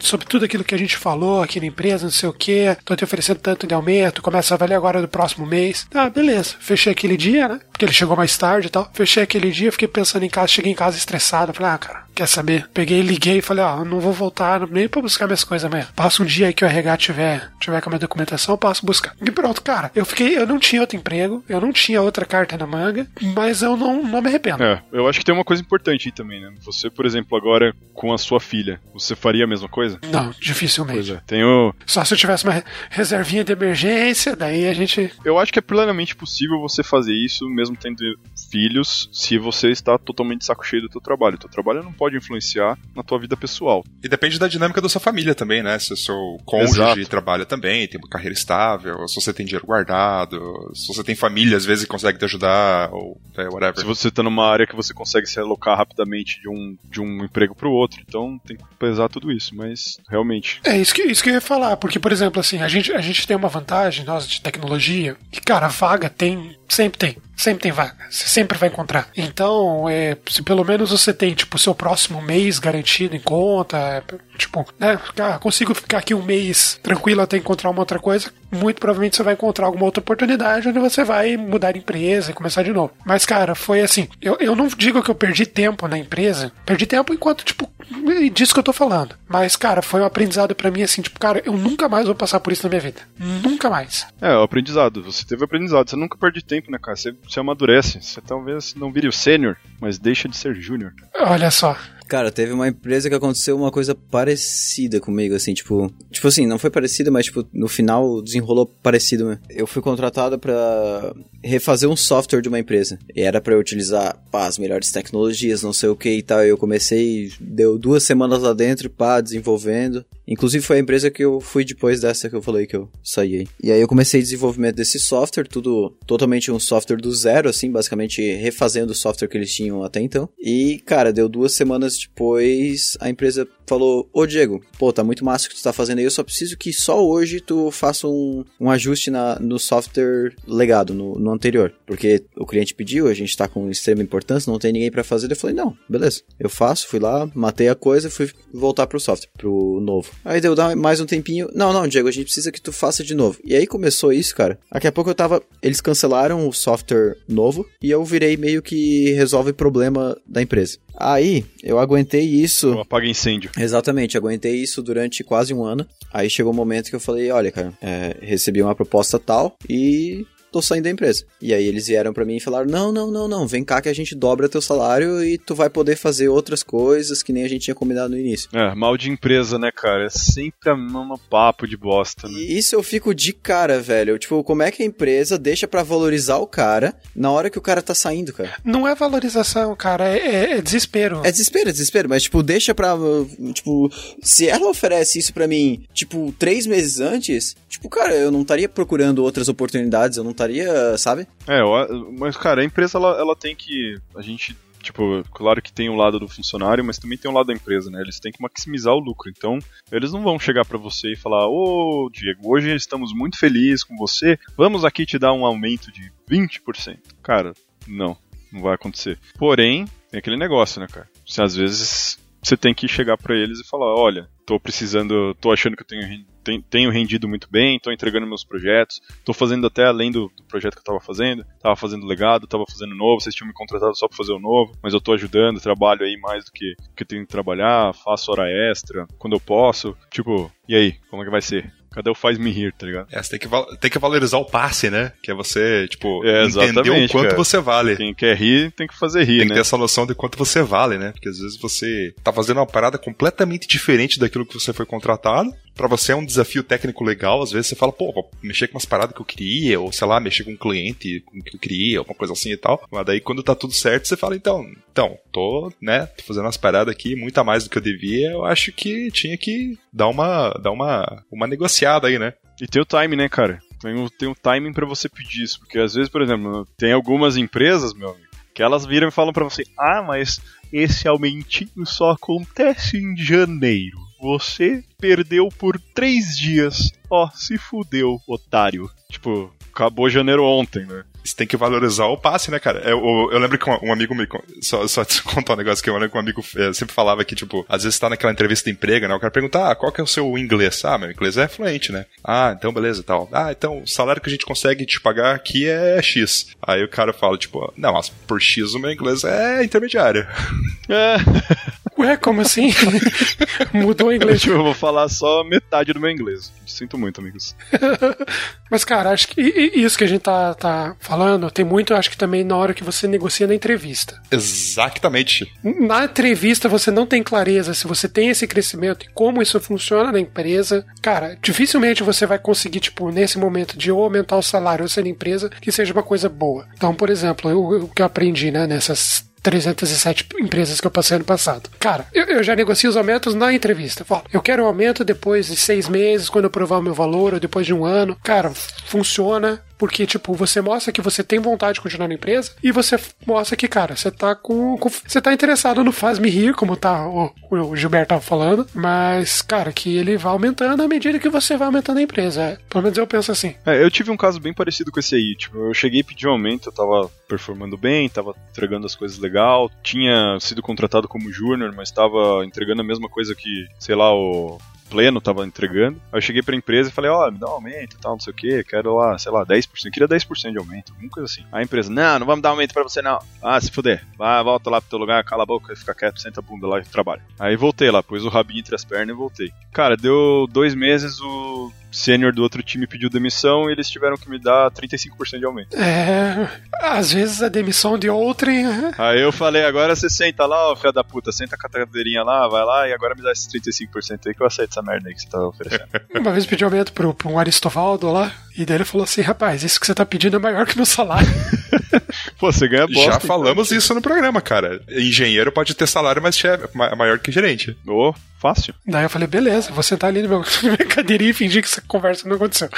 sobre tudo aquilo que a gente falou aqui na empresa, não sei o que, tô te oferecendo tanto de aumento, começa a valer agora do próximo mês. Ah, beleza. Fechei aquele dia, né? Porque ele chegou mais tarde e tal. Fechei aquele dia, fiquei pensando em casa, cheguei em casa estressado. Falei, ah, cara, quer saber? Peguei, liguei e falei, ó, não vou voltar nem pra buscar minhas coisas amanhã. Passa um dia aí que o RH tiver, tiver com a minha documentação, eu passo buscar. E pronto, cara. Eu fiquei, eu não tinha outro emprego, eu não tinha outra carta na manga, mas eu não, não me arrependo. É, eu acho que tem uma coisa importante aí também, né? Você, por exemplo, agora com a sua filha, você faria a mesma coisa? Não, dificilmente. Pois é. Tenho. Só se eu tivesse uma reservinha de emergência, daí a gente. Eu acho que é plenamente possível você fazer isso, mesmo tendo filhos, se você está totalmente de saco cheio do teu trabalho. O teu trabalho não pode influenciar na tua vida pessoal. E depende da dinâmica da sua família também, né? Se o seu cônjuge Exato. trabalha também, tem uma carreira estável, se você tem dinheiro guardado, se você tem família, às vezes consegue te ajudar, ou é, whatever. Se você está numa área que você consegue se alocar rapidamente de um, de um emprego para o outro, então tem que pesar tudo isso, mas realmente. É isso que, isso que eu ia falar, porque, por exemplo, assim, a gente, a gente tem uma vantagem, nós de tecnologia, que, cara, vaga tem, sempre tem. Sempre tem vaga, você sempre vai encontrar. Então, é, se pelo menos você tem, tipo, seu próximo mês garantido em conta, é, tipo, né, consigo ficar aqui um mês tranquilo até encontrar uma outra coisa, muito provavelmente você vai encontrar alguma outra oportunidade onde você vai mudar de empresa e começar de novo. Mas, cara, foi assim, eu, eu não digo que eu perdi tempo na empresa, perdi tempo enquanto, tipo, disso que eu tô falando. Mas, cara, foi um aprendizado para mim, assim, tipo, cara, eu nunca mais vou passar por isso na minha vida. Nunca mais. É, o aprendizado. Você teve aprendizado. Você nunca perde tempo, né, cara? Você, você amadurece. Você talvez não vire o sênior, mas deixa de ser júnior. Olha só. Cara, teve uma empresa que aconteceu uma coisa parecida comigo, assim, tipo. Tipo assim, não foi parecida, mas, tipo, no final desenrolou parecido, né? Eu fui contratado pra refazer um software de uma empresa. E era eu utilizar, pá, as melhores tecnologias, não sei o que e tal. Eu comecei, deu duas semanas lá dentro, pá, desenvolvendo. Inclusive foi a empresa que eu fui depois dessa que eu falei que eu saí aí. E aí eu comecei desenvolvimento desse software, tudo totalmente um software do zero, assim, basicamente refazendo o software que eles tinham até então. E, cara, deu duas semanas depois, a empresa falou, ô Diego, pô, tá muito massa o que tu tá fazendo aí, eu só preciso que só hoje tu faça um, um ajuste na, no software legado, no, no anterior. Porque o cliente pediu, a gente tá com extrema importância, não tem ninguém para fazer. Eu falei, não, beleza, eu faço, fui lá, matei a coisa, fui voltar pro software, pro novo. Aí deu mais um tempinho. Não, não, Diego, a gente precisa que tu faça de novo. E aí começou isso, cara. Daqui a pouco eu tava. Eles cancelaram o software novo e eu virei meio que resolve problema da empresa. Aí eu aguentei isso. O apaga incêndio. Exatamente, aguentei isso durante quase um ano. Aí chegou um momento que eu falei: olha, cara, é, recebi uma proposta tal e tô saindo da empresa. E aí eles vieram para mim e falaram: "Não, não, não, não, vem cá que a gente dobra teu salário e tu vai poder fazer outras coisas que nem a gente tinha combinado no início". É, mal de empresa, né, cara? É sempre a mesma papo de bosta, né? E isso eu fico de cara, velho. Tipo, como é que a empresa deixa para valorizar o cara na hora que o cara tá saindo, cara? Não é valorização, cara, é, é- é desespero. É desespero, é desespero, mas, tipo, deixa pra. Tipo, se ela oferece isso pra mim, tipo, três meses antes, tipo, cara, eu não estaria procurando outras oportunidades, eu não estaria, sabe? É, mas, cara, a empresa, ela, ela tem que. A gente. Tipo, claro que tem o lado do funcionário, mas também tem o lado da empresa, né? Eles têm que maximizar o lucro. Então, eles não vão chegar pra você e falar: Ô, Diego, hoje estamos muito felizes com você, vamos aqui te dar um aumento de 20%. Cara, não, não vai acontecer. Porém, tem aquele negócio, né, cara? Você, às vezes você tem que chegar pra eles e falar: olha, tô precisando, tô achando que eu tenho, tenho rendido muito bem, tô entregando meus projetos, tô fazendo até além do, do projeto que eu tava fazendo, tava fazendo legado, tava fazendo novo, vocês tinham me contratado só pra fazer o novo, mas eu tô ajudando, trabalho aí mais do que, que eu tenho que trabalhar, faço hora extra, quando eu posso, tipo, e aí, como é que vai ser? Cadê o faz-me rir, tá ligado? É, você tem que, tem que valorizar o passe, né? Que é você, tipo, É, entender o quanto cara. você vale. Quem quer rir tem que fazer rir, Tem que né? ter essa noção de quanto você vale, né? Porque às vezes você tá fazendo uma parada completamente diferente daquilo que você foi contratado. Pra você é um desafio técnico legal, às vezes você fala, pô, vou mexer com umas paradas que eu queria, ou sei lá, mexer com um cliente que eu queria, alguma coisa assim e tal. Mas daí quando tá tudo certo, você fala, então, então, tô, né, tô fazendo umas paradas aqui, muito a mais do que eu devia, eu acho que tinha que dar uma, dar uma, uma negociada aí, né? E tem o time, né, cara? Tem o, tem o timing pra você pedir isso. Porque às vezes, por exemplo, tem algumas empresas, meu amigo, que elas viram e falam pra você: Ah, mas esse aumentinho só acontece em janeiro. Você perdeu por três dias. Ó, se fudeu, otário. Tipo, acabou janeiro ontem, né? Você tem que valorizar o passe, né, cara? Eu, eu, eu lembro que um, um amigo me. Só, só te contar um negócio que eu lembro que um amigo eh, sempre falava que, tipo, às vezes tá naquela entrevista de emprego, né? O cara pergunta, ah, qual que é o seu inglês? Ah, meu inglês é fluente, né? Ah, então beleza e tal. Ah, então o salário que a gente consegue te pagar aqui é X. Aí o cara fala, tipo, não, mas por X o meu inglês é intermediário. É. Ué, como assim? Mudou o inglês. Eu vou falar só metade do meu inglês. Sinto muito, amigos. Mas, cara, acho que isso que a gente tá, tá falando tem muito, acho que também na hora que você negocia na entrevista. Exatamente. Na entrevista você não tem clareza se você tem esse crescimento e como isso funciona na empresa. Cara, dificilmente você vai conseguir, tipo, nesse momento de ou aumentar o salário ou ser na empresa, que seja uma coisa boa. Então, por exemplo, eu- o que eu aprendi, né, nessas 307 empresas que eu passei ano passado. Cara, eu, eu já negocio os aumentos na entrevista. Falo, eu quero um aumento depois de seis meses, quando eu provar o meu valor, ou depois de um ano. Cara, funciona. Porque, tipo, você mostra que você tem vontade de continuar na empresa e você mostra que, cara, você tá com. com- você tá interessado no faz-me rir, como tá o, o Gilberto tava falando, mas, cara, que ele vai aumentando à medida que você vai aumentando a empresa. É, pelo menos eu penso assim. É, eu tive um caso bem parecido com esse aí. Tipo, eu cheguei e pedi um aumento, eu tava performando bem, tava entregando as coisas legal, tinha sido contratado como júnior, mas tava entregando a mesma coisa que, sei lá, o pleno tava entregando. Aí eu cheguei pra empresa e falei, ó, me dá um aumento e tal, não sei o que, quero lá, sei lá, 10%, eu queria 10% de aumento, alguma coisa assim. Aí a empresa, não, não vamos dar aumento pra você não. Ah, se fuder, vai, volta lá pro teu lugar, cala a boca, fica quieto, senta a bunda lá e trabalha. Aí voltei lá, pus o rabinho entre as pernas e voltei. Cara, deu dois meses, o sênior do outro time pediu demissão e eles tiveram que me dar 35% de aumento. É. Às vezes a demissão de outrem. né? Aí eu falei, agora você senta lá, ó, filha da puta, senta com a cadeirinha lá, vai lá e agora me dá esses 35% aí que eu aceito essa merda aí que você tá oferecendo. Uma vez pedi aumento pro, pro um Aristovaldo lá, e daí ele falou assim: rapaz, isso que você tá pedindo é maior que meu salário. Pô, você ganha bosta. Já então. falamos isso no programa, cara. Engenheiro pode ter salário mais chefe, ma- maior que gerente. Ô, fácil. daí eu falei: beleza, vou sentar ali no meu, na minha cadeirinha e fingir que essa conversa não aconteceu.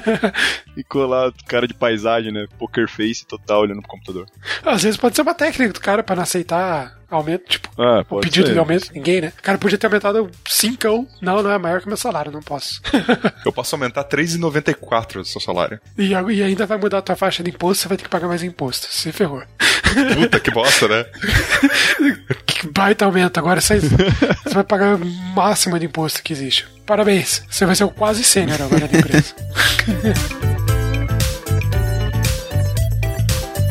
Ficou lá, cara de paisagem, né? Poker face total olhando pro computador. Às vezes pode ser uma técnica do cara pra não aceitar aumento, tipo. Ah, O pedido ser. de aumento, ninguém, né? O cara podia ter aumentado 5. Não, não é maior que meu salário, não posso. Eu posso aumentar 3,94 do seu salário. e, e ainda vai mudar a tua faixa de imposto, você vai ter que pagar mais imposto. Se ferrou. Puta que bosta, né? Que baita aumento. Agora você, você vai pagar o máximo de imposto que existe. Parabéns. Você vai ser o quase sênior agora da empresa.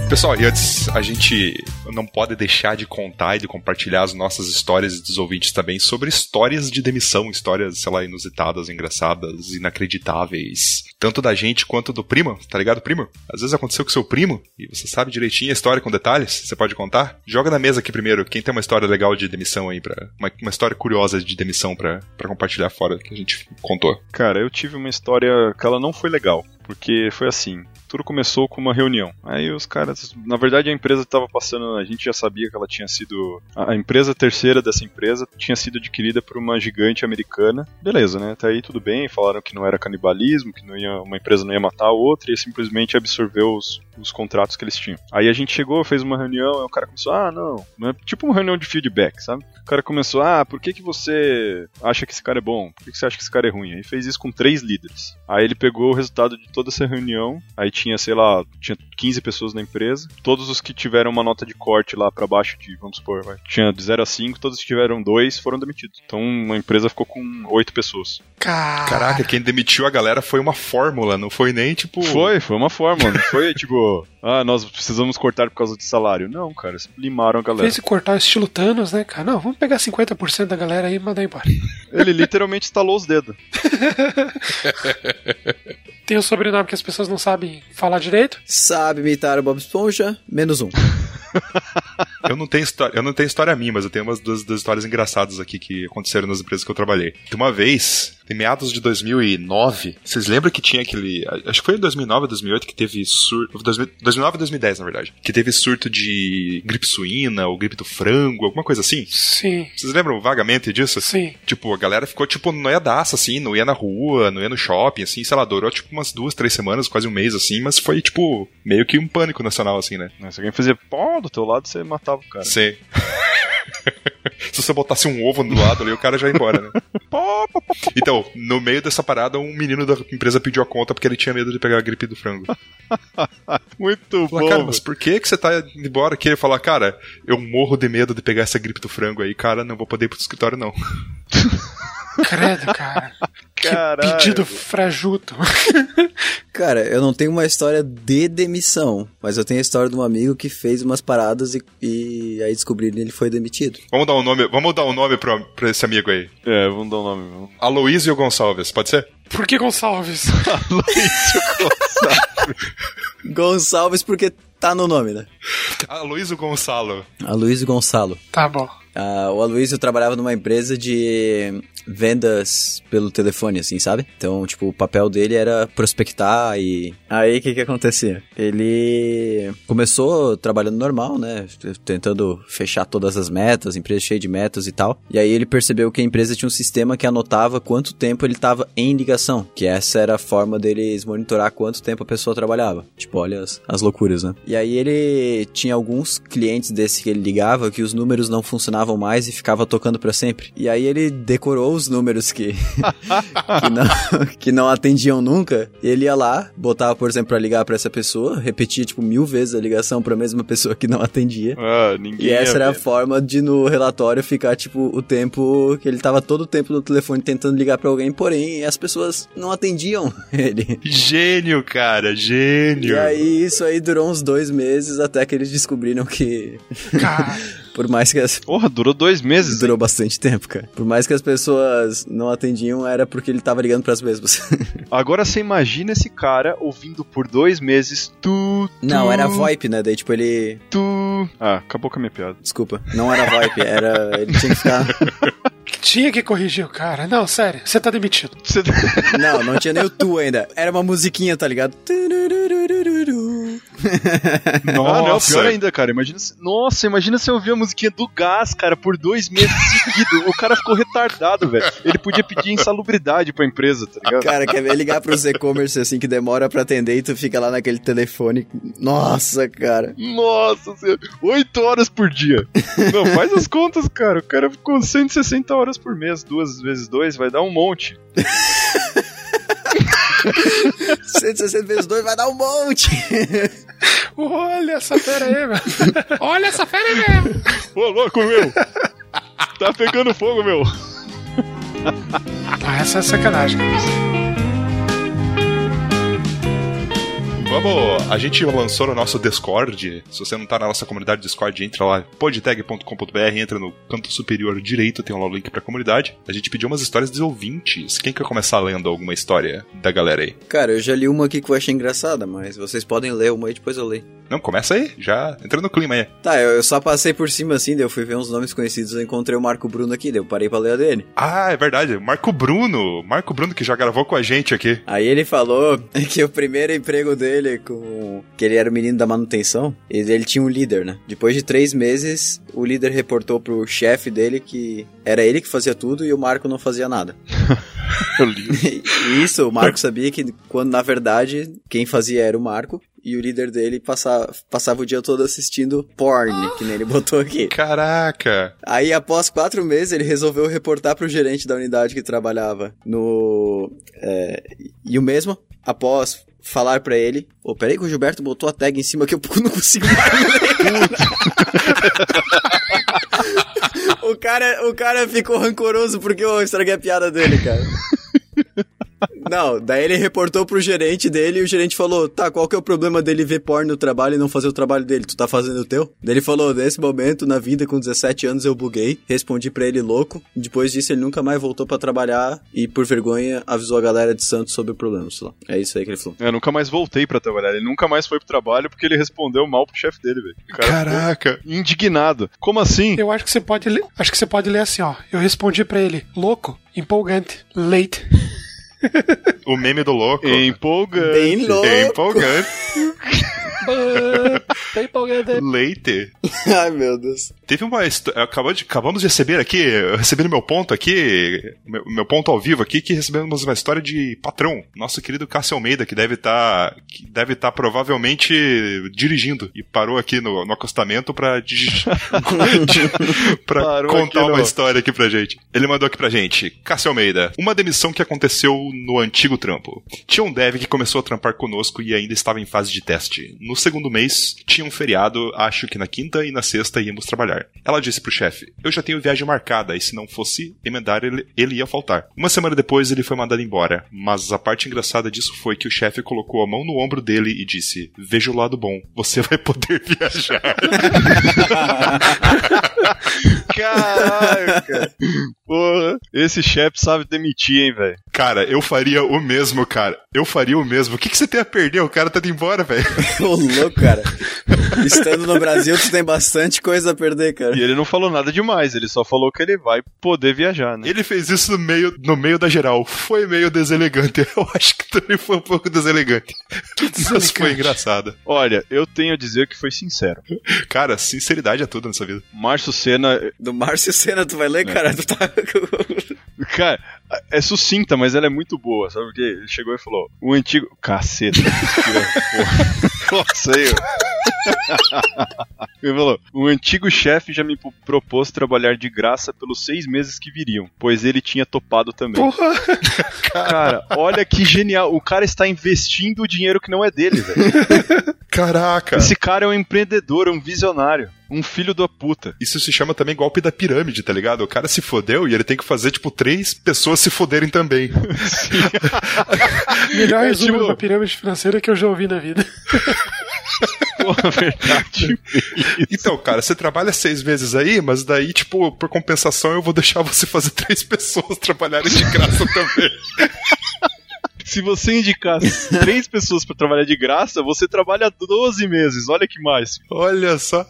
Pessoal, e antes a gente não pode deixar de contar e de compartilhar as nossas histórias dos ouvintes também sobre histórias de demissão, histórias, sei lá, inusitadas, engraçadas, inacreditáveis. Tanto da gente quanto do primo, tá ligado, primo? Às vezes aconteceu com seu primo e você sabe direitinho a história com detalhes, você pode contar? Joga na mesa aqui primeiro, quem tem uma história legal de demissão aí, pra, uma, uma história curiosa de demissão pra compartilhar fora que a gente contou. Cara, eu tive uma história que ela não foi legal. Porque foi assim, tudo começou com uma reunião. Aí os caras, na verdade a empresa estava passando, a gente já sabia que ela tinha sido, a empresa terceira dessa empresa tinha sido adquirida por uma gigante americana. Beleza, né? Até aí tudo bem, falaram que não era canibalismo, que não ia, uma empresa não ia matar a outra e simplesmente absorveu os, os contratos que eles tinham. Aí a gente chegou, fez uma reunião, aí o cara começou, ah, não, não é tipo uma reunião de feedback, sabe? O cara começou, ah, por que, que você acha que esse cara é bom? Por que, que você acha que esse cara é ruim? Aí fez isso com três líderes. Aí ele pegou o resultado de toda essa reunião, aí tinha, sei lá, tinha 15 pessoas na empresa, todos os que tiveram uma nota de corte lá pra baixo de, vamos supor, vai, tinha de 0 a 5, todos que tiveram dois foram demitidos. Então a empresa ficou com oito pessoas. Caraca. Caraca, quem demitiu a galera foi uma fórmula, não foi nem tipo. Foi, foi uma forma, não foi tipo, ah, nós precisamos cortar por causa de salário. Não, cara, eles limaram a galera. Fez cortar o estilo Thanos, né, cara? Não, vamos pegar 50% da galera aí e mandar embora. Ele literalmente estalou os dedos. Tem o sobrenome que as pessoas não sabem falar direito. Sabe imitar o Bob Esponja? Menos um. Eu não tenho história, eu não tenho história minha, mas eu tenho umas duas, duas histórias engraçadas aqui que aconteceram nas empresas que eu trabalhei. De uma vez, em meados de 2009, vocês lembram que tinha aquele, acho que foi em 2009 ou 2008 que teve surto, 2009 e 2010 na verdade, que teve surto de gripe suína ou gripe do frango, alguma coisa assim? Sim, Vocês lembram vagamente disso? sim. Tipo, a galera ficou, tipo, noiadaça, assim, não ia na rua, não ia no shopping, assim, sei lá, durou, tipo, umas duas, três semanas, quase um mês, assim, mas foi, tipo, meio que um pânico nacional, assim, né? Se alguém fazia pó do teu lado, você matava cara. Sim. Se você botasse um ovo do lado ali, o cara já ia embora, né? Então, no meio dessa parada, um menino da empresa pediu a conta porque ele tinha medo de pegar a gripe do frango. Muito bom. cara, mas por que, que você tá indo embora aqui? Ele falou, cara, eu morro de medo de pegar essa gripe do frango aí, cara, não vou poder ir pro escritório, não. Credo, cara. Que pedido frajuto. Cara, eu não tenho uma história de demissão, mas eu tenho a história de um amigo que fez umas paradas e, e aí descobriram que ele foi demitido. Vamos dar um nome, vamos dar um nome pra, pra esse amigo aí. É, vamos dar um nome. Vamos. Aloysio Gonçalves, pode ser? Por que Gonçalves? Gonçalves porque tá no nome, né? Aloysio Gonçalo. Aloysio Gonçalo. Tá bom. Ah, o Aloysio trabalhava numa empresa de vendas pelo telefone, assim, sabe? Então, tipo, o papel dele era prospectar e... Aí, o que que acontecia? Ele começou trabalhando normal, né? Tentando fechar todas as metas, empresa cheia de metas e tal. E aí ele percebeu que a empresa tinha um sistema que anotava quanto tempo ele tava em ligação. Que essa era a forma deles monitorar quanto tempo a pessoa trabalhava. Tipo, olha as, as loucuras, né? E aí ele tinha alguns clientes desse que ele ligava que os números não funcionavam mais e ficava tocando pra sempre. E aí ele decorou os números que, que, não, que não atendiam nunca. Ele ia lá, botava, por exemplo, pra ligar pra essa pessoa, repetia tipo mil vezes a ligação pra mesma pessoa que não atendia. Ah, ninguém. E essa era a ver. forma de no relatório ficar, tipo, o tempo que ele tava todo o tempo no telefone tentando ligar pra alguém, porém as pessoas não atendiam ele. Gênio, cara, gênio. E aí isso aí durou uns dois meses até que eles descobriram que, Cara, por mais que as. Porra, durou dois meses. Durou bastante tempo, cara. Por mais que as pessoas não atendiam, era porque ele tava ligando pras mesmas. Agora você imagina esse cara ouvindo por dois meses tu. não, tu, era VoIP, né? Daí, tipo, ele. Tu. Ah, acabou com a minha piada. Desculpa, não era VoIP, era. Ele tinha que ficar. tinha que corrigir o cara. Não, sério, você tá demitido. Você... Não, não tinha nem o tu ainda. Era uma musiquinha, tá ligado? Turururururu. Ah, não, Nossa. pior ainda, cara. Imagina se... Nossa, imagina se eu ouvir a musiquinha do gás, cara, por dois meses seguidos. o cara ficou retardado, velho. Ele podia pedir insalubridade pra empresa, tá ligado? Cara, quer ver ligar pros e-commerce assim que demora pra atender e tu fica lá naquele telefone. Nossa, cara. Nossa senhora. Oito horas por dia. Não, faz as contas, cara. O cara ficou 160 horas por mês. Duas vezes dois vai dar um monte. 160 vezes 2 vai dar um monte. Olha essa fera aí, velho. Olha essa fera aí mesmo. Ô, louco, meu. Tá pegando fogo, meu. Ah, essa é sacanagem. Vamos, a gente lançou no nosso Discord. Se você não tá na nossa comunidade Discord, entra lá, podtag.com.br, entra no canto superior direito, tem lá o link pra comunidade. A gente pediu umas histórias dos ouvintes. Quem quer começar lendo alguma história da galera aí? Cara, eu já li uma aqui que eu achei engraçada, mas vocês podem ler uma e depois eu leio. Não, começa aí, já entra no clima aí. Tá, eu, eu só passei por cima assim, daí eu fui ver uns nomes conhecidos, eu encontrei o Marco Bruno aqui, daí eu parei pra ler a dele. Ah, é verdade, Marco Bruno. Marco Bruno que já gravou com a gente aqui. Aí ele falou que o primeiro emprego dele com. que ele era o menino da manutenção, e ele tinha um líder, né? Depois de três meses, o líder reportou pro chefe dele que era ele que fazia tudo e o Marco não fazia nada. Isso, o Marco sabia que quando na verdade quem fazia era o Marco. E o líder dele passava, passava o dia todo assistindo porn, que nem ele botou aqui. Caraca! Aí, após quatro meses, ele resolveu reportar pro gerente da unidade que trabalhava no. é, e o mesmo, após falar pra ele: Ô, peraí que o Gilberto botou a tag em cima que eu não consigo mais o, cara, o cara ficou rancoroso porque eu estraguei a piada dele, cara. Não, daí ele reportou pro gerente dele e o gerente falou: Tá, qual que é o problema dele ver porno no trabalho e não fazer o trabalho dele? Tu tá fazendo o teu? Daí ele falou: Nesse momento, na vida, com 17 anos, eu buguei. Respondi pra ele louco. Depois disso, ele nunca mais voltou pra trabalhar e, por vergonha, avisou a galera de Santos sobre o problema. Sei lá. É isso aí que ele falou. Eu nunca mais voltei pra trabalhar. Ele nunca mais foi pro trabalho porque ele respondeu mal pro chefe dele, velho. Caraca! ficou indignado. Como assim? Eu acho que você pode ler. Acho que você pode ler assim, ó. Eu respondi pra ele, louco, empolgante, late. O meme do louco. Empolgante. Bem louco! É empolgante. Tá empolgante. Leite. Ai, meu Deus. Teve uma história. Acabou de, acabamos de receber aqui, recebendo meu ponto aqui, meu, meu ponto ao vivo aqui, que recebemos uma história de patrão, nosso querido Cássio Almeida, que deve estar que deve estar provavelmente dirigindo e parou aqui no, no acostamento pra, dig- pra contar uma história aqui pra gente. Ele mandou aqui pra gente. Cássio Almeida, uma demissão que aconteceu no antigo trampo. Tinha um dev que começou a trampar conosco e ainda estava em fase de teste. No segundo mês, tinha um feriado, acho que na quinta e na sexta íamos trabalhar. Ela disse pro chefe: Eu já tenho viagem marcada, e se não fosse emendar, ele, ele ia faltar. Uma semana depois, ele foi mandado embora. Mas a parte engraçada disso foi que o chefe colocou a mão no ombro dele e disse: Veja o lado bom, você vai poder viajar. Caralho, cara. Porra, esse chefe sabe demitir, hein, velho. Cara, eu faria o mesmo, cara. Eu faria o mesmo. O que, que você tem a perder? O cara tá indo embora, velho. Ô, louco, cara. Estando no Brasil, tu tem bastante coisa a perder, cara. E ele não falou nada demais, ele só falou que ele vai poder viajar, né? Ele fez isso no meio, no meio da geral. Foi meio deselegante. Eu acho que também foi um pouco deselegante. Mas foi engraçado. Olha, eu tenho a dizer que foi sincero. Cara, sinceridade é tudo nessa vida. Márcio Senna. Do Márcio Senna, tu vai ler, cara? Tu tá. Cara, é sucinta, mas ela é muito boa, sabe? Porque ele chegou e falou: o antigo. Caceta. Porra. Nossa, aí, Ele falou: o antigo chefe já me propôs trabalhar de graça pelos seis meses que viriam, pois ele tinha topado também. Porra! Cara, olha que genial. O cara está investindo o dinheiro que não é dele, velho. Caraca! Esse cara é um empreendedor, é um visionário. Um filho da puta. Isso se chama também golpe da pirâmide, tá ligado? O cara se fodeu e ele tem que fazer, tipo, três pessoas se foderem também. Melhor É, resumo tipo- de uma pirâmide financeira que eu já ouvi na vida. Porra, verdade. Então, cara, você trabalha seis vezes aí, mas daí, tipo, por compensação eu vou deixar você fazer três pessoas trabalharem de graça também. Se você indicar três pessoas pra trabalhar de graça, você trabalha 12 meses. Olha que mais. Olha só.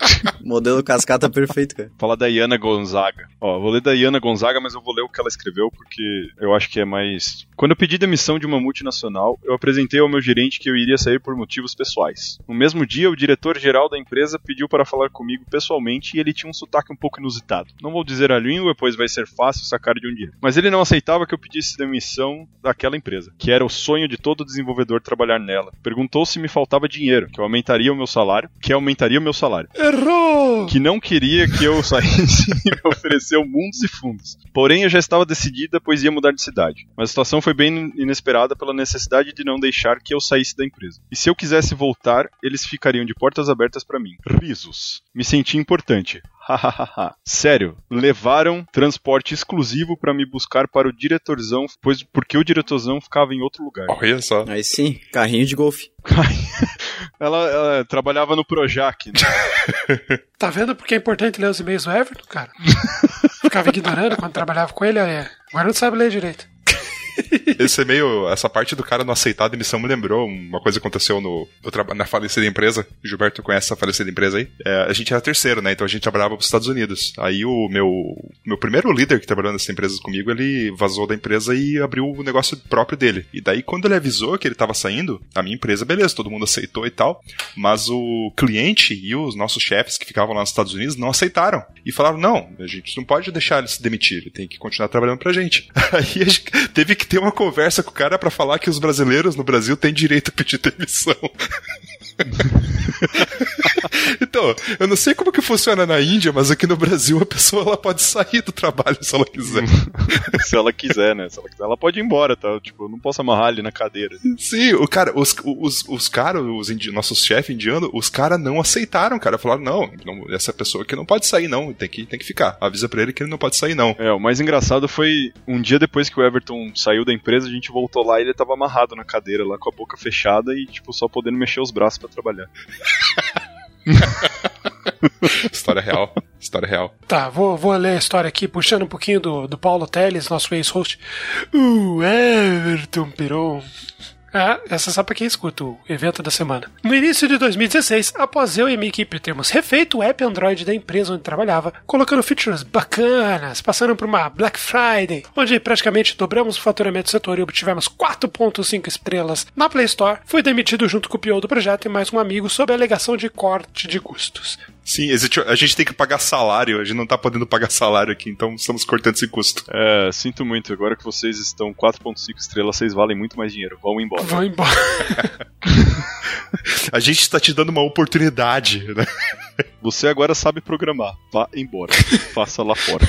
Modelo cascata perfeito, cara. Falar da Iana Gonzaga. Ó, eu vou ler da Iana Gonzaga, mas eu vou ler o que ela escreveu porque eu acho que é mais. Quando eu pedi demissão de uma multinacional, eu apresentei ao meu gerente que eu iria sair por motivos pessoais. No mesmo dia, o diretor-geral da empresa pediu para falar comigo pessoalmente e ele tinha um sotaque um pouco inusitado. Não vou dizer a língua, pois vai ser fácil sacar de um dia. Mas ele não aceitava que eu pedisse demissão daquela empresa, que era o sonho de todo desenvolvedor trabalhar nela. Perguntou se me faltava dinheiro, que eu aumentaria o meu salário, que aumentaria o meu salário Errou! que não queria que eu saísse e me ofereceu mundos e fundos. Porém, eu já estava decidida, pois ia mudar de cidade. Mas a situação foi bem inesperada pela necessidade de não deixar que eu saísse da empresa. E se eu quisesse voltar, eles ficariam de portas abertas para mim. Risos. Me senti importante. Sério, levaram transporte exclusivo para me buscar para o diretorzão, pois porque o diretorzão ficava em outro lugar. Olha só. Aí sim, carrinho de golfe. Ela, ela trabalhava no Projac, né? Tá vendo porque é importante ler os e-mails do Everton, cara? Ficava ignorando quando trabalhava com ele, é. Agora não sabe ler direito. Esse e-mail, essa parte do cara não aceitar a demissão me lembrou uma coisa que aconteceu no, no na falecida empresa. O Gilberto conhece essa falecida empresa aí. É, a gente era terceiro, né? Então a gente trabalhava pros Estados Unidos. Aí o meu, meu primeiro líder que trabalhou nessa empresa comigo, ele vazou da empresa e abriu o negócio próprio dele. E daí quando ele avisou que ele tava saindo, a minha empresa, beleza, todo mundo aceitou e tal. Mas o cliente e os nossos chefes que ficavam lá nos Estados Unidos não aceitaram. E falaram, não, a gente não pode deixar ele se demitir, ele tem que continuar trabalhando pra gente. Aí a gente teve que ter uma conversa com o cara pra falar que os brasileiros no Brasil têm direito a pedir demissão. então, eu não sei como que funciona na Índia, mas aqui no Brasil a pessoa ela pode sair do trabalho se ela quiser. Se ela quiser, né? Se ela quiser, ela pode ir embora, tá? Tipo, eu não posso amarrar ele na cadeira. Sim, o cara, os, os, os caras, os indi- nossos chefes indianos, os caras não aceitaram, cara. Falaram, não, não, essa pessoa aqui não pode sair, não. Tem que, tem que ficar. Avisa pra ele que ele não pode sair, não. É, o mais engraçado foi um dia depois que o Everton saiu da empresa, a gente voltou lá e ele tava amarrado na cadeira lá com a boca fechada e, tipo, só podendo mexer os braços pra trabalhar. História real. História real. Tá, vou, vou ler a história aqui, puxando um pouquinho do, do Paulo Teles, nosso ex-host. O Everton Peron. Ah, essa é só pra quem escuta o evento da semana. No início de 2016, após eu e minha equipe termos refeito o app Android da empresa onde trabalhava, colocando features bacanas, passando por uma Black Friday, onde praticamente dobramos o faturamento do setor e obtivemos 4.5 estrelas na Play Store, fui demitido junto com o PO do projeto e mais um amigo sob a alegação de corte de custos. Sim, existe, a gente tem que pagar salário, a gente não tá podendo pagar salário aqui, então estamos cortando esse custo. É, sinto muito, agora que vocês estão 4.5 estrelas, vocês valem muito mais dinheiro. Vão embora. Vou embora. A gente está te dando uma oportunidade, né? Você agora sabe programar. Vá embora. Faça lá fora.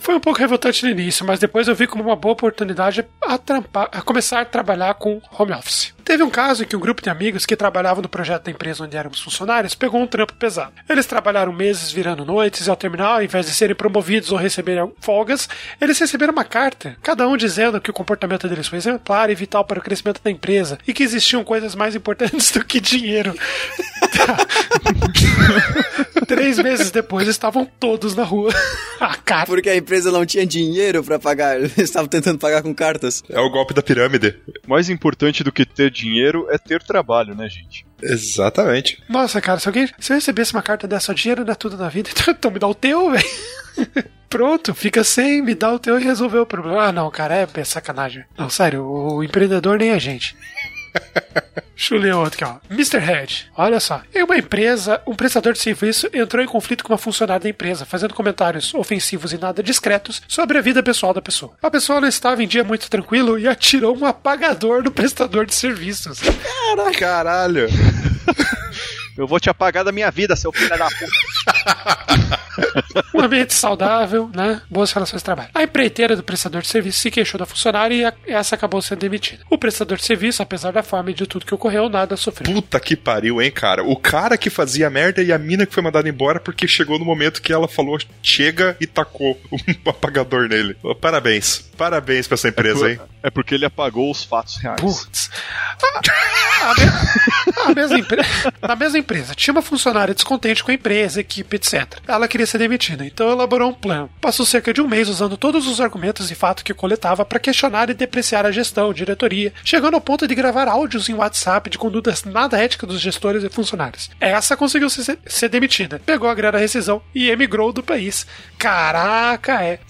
Foi um pouco revoltante no início, mas depois eu vi como uma boa oportunidade a, trampar- a começar a trabalhar com home office. Teve um caso em que um grupo de amigos que trabalhavam no projeto da empresa onde éramos funcionários pegou um trampo pesado. Eles trabalharam meses virando noites e ao terminar, ao invés de serem promovidos ou receberem folgas, eles receberam uma carta, cada um dizendo que o comportamento deles foi exemplar e vital para o crescimento da empresa e que existiam coisas mais importantes do que dinheiro. Três meses depois estavam todos na rua. A carta. Porque a empresa não tinha dinheiro pra pagar. Eles estavam tentando pagar com cartas. É o golpe da pirâmide. Mais importante do que ter dinheiro é ter trabalho, né, gente? Exatamente. Nossa, cara, se alguém. Se eu recebesse uma carta dessa, dinheiro não é tudo na vida, então me dá o teu, velho. Pronto, fica sem, me dá o teu e resolveu o problema. Ah, não, cara, é sacanagem. Não, sério, o empreendedor nem a gente. Deixa eu ler outro aqui, ó. Mr. Head, olha só. Em uma empresa, um prestador de serviço entrou em conflito com uma funcionária da empresa, fazendo comentários ofensivos e nada discretos sobre a vida pessoal da pessoa. A pessoa não estava em dia muito tranquilo e atirou um apagador no prestador de serviços. Caralho. Eu vou te apagar da minha vida, seu filho da puta. Um ambiente saudável, né? Boas relações de trabalho. A empreiteira do prestador de serviço se queixou da funcionária e a- essa acabou sendo demitida. O prestador de serviço, apesar da fama e de tudo que ocorreu, nada sofreu. Puta que pariu, hein, cara. O cara que fazia merda e a mina que foi mandada embora porque chegou no momento que ela falou chega e tacou um apagador nele. Parabéns. Parabéns pra essa empresa, hein? É porque ele apagou os fatos reais. Putz. A, a me- a mesma empre- Na mesma empresa, tinha uma funcionária descontente com a empresa, equipe, etc. Ela queria ser demitida, então elaborou um plano. Passou cerca de um mês usando todos os argumentos e fatos que coletava para questionar e depreciar a gestão, diretoria, chegando ao ponto de gravar áudios em WhatsApp de condutas nada éticas dos gestores e funcionários. Essa conseguiu ser, ser demitida, pegou a grana rescisão e emigrou do país. Caraca, é.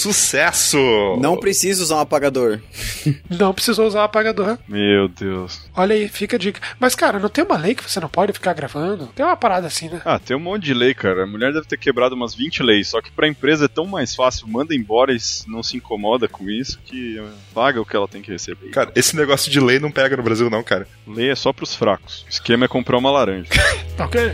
Sucesso! Não precisa usar um apagador. Não precisou usar o apagador. Meu Deus. Olha aí, fica a dica. Mas, cara, não tem uma lei que você não pode ficar gravando? Tem uma parada assim, né? Ah, tem um monte de lei, cara. A mulher deve ter quebrado umas 20 leis. Só que pra empresa é tão mais fácil. Manda embora e não se incomoda com isso que paga o que ela tem que receber. Cara, esse negócio de lei não pega no Brasil, não, cara. Lei é só pros fracos. O esquema é comprar uma laranja. Tá ok?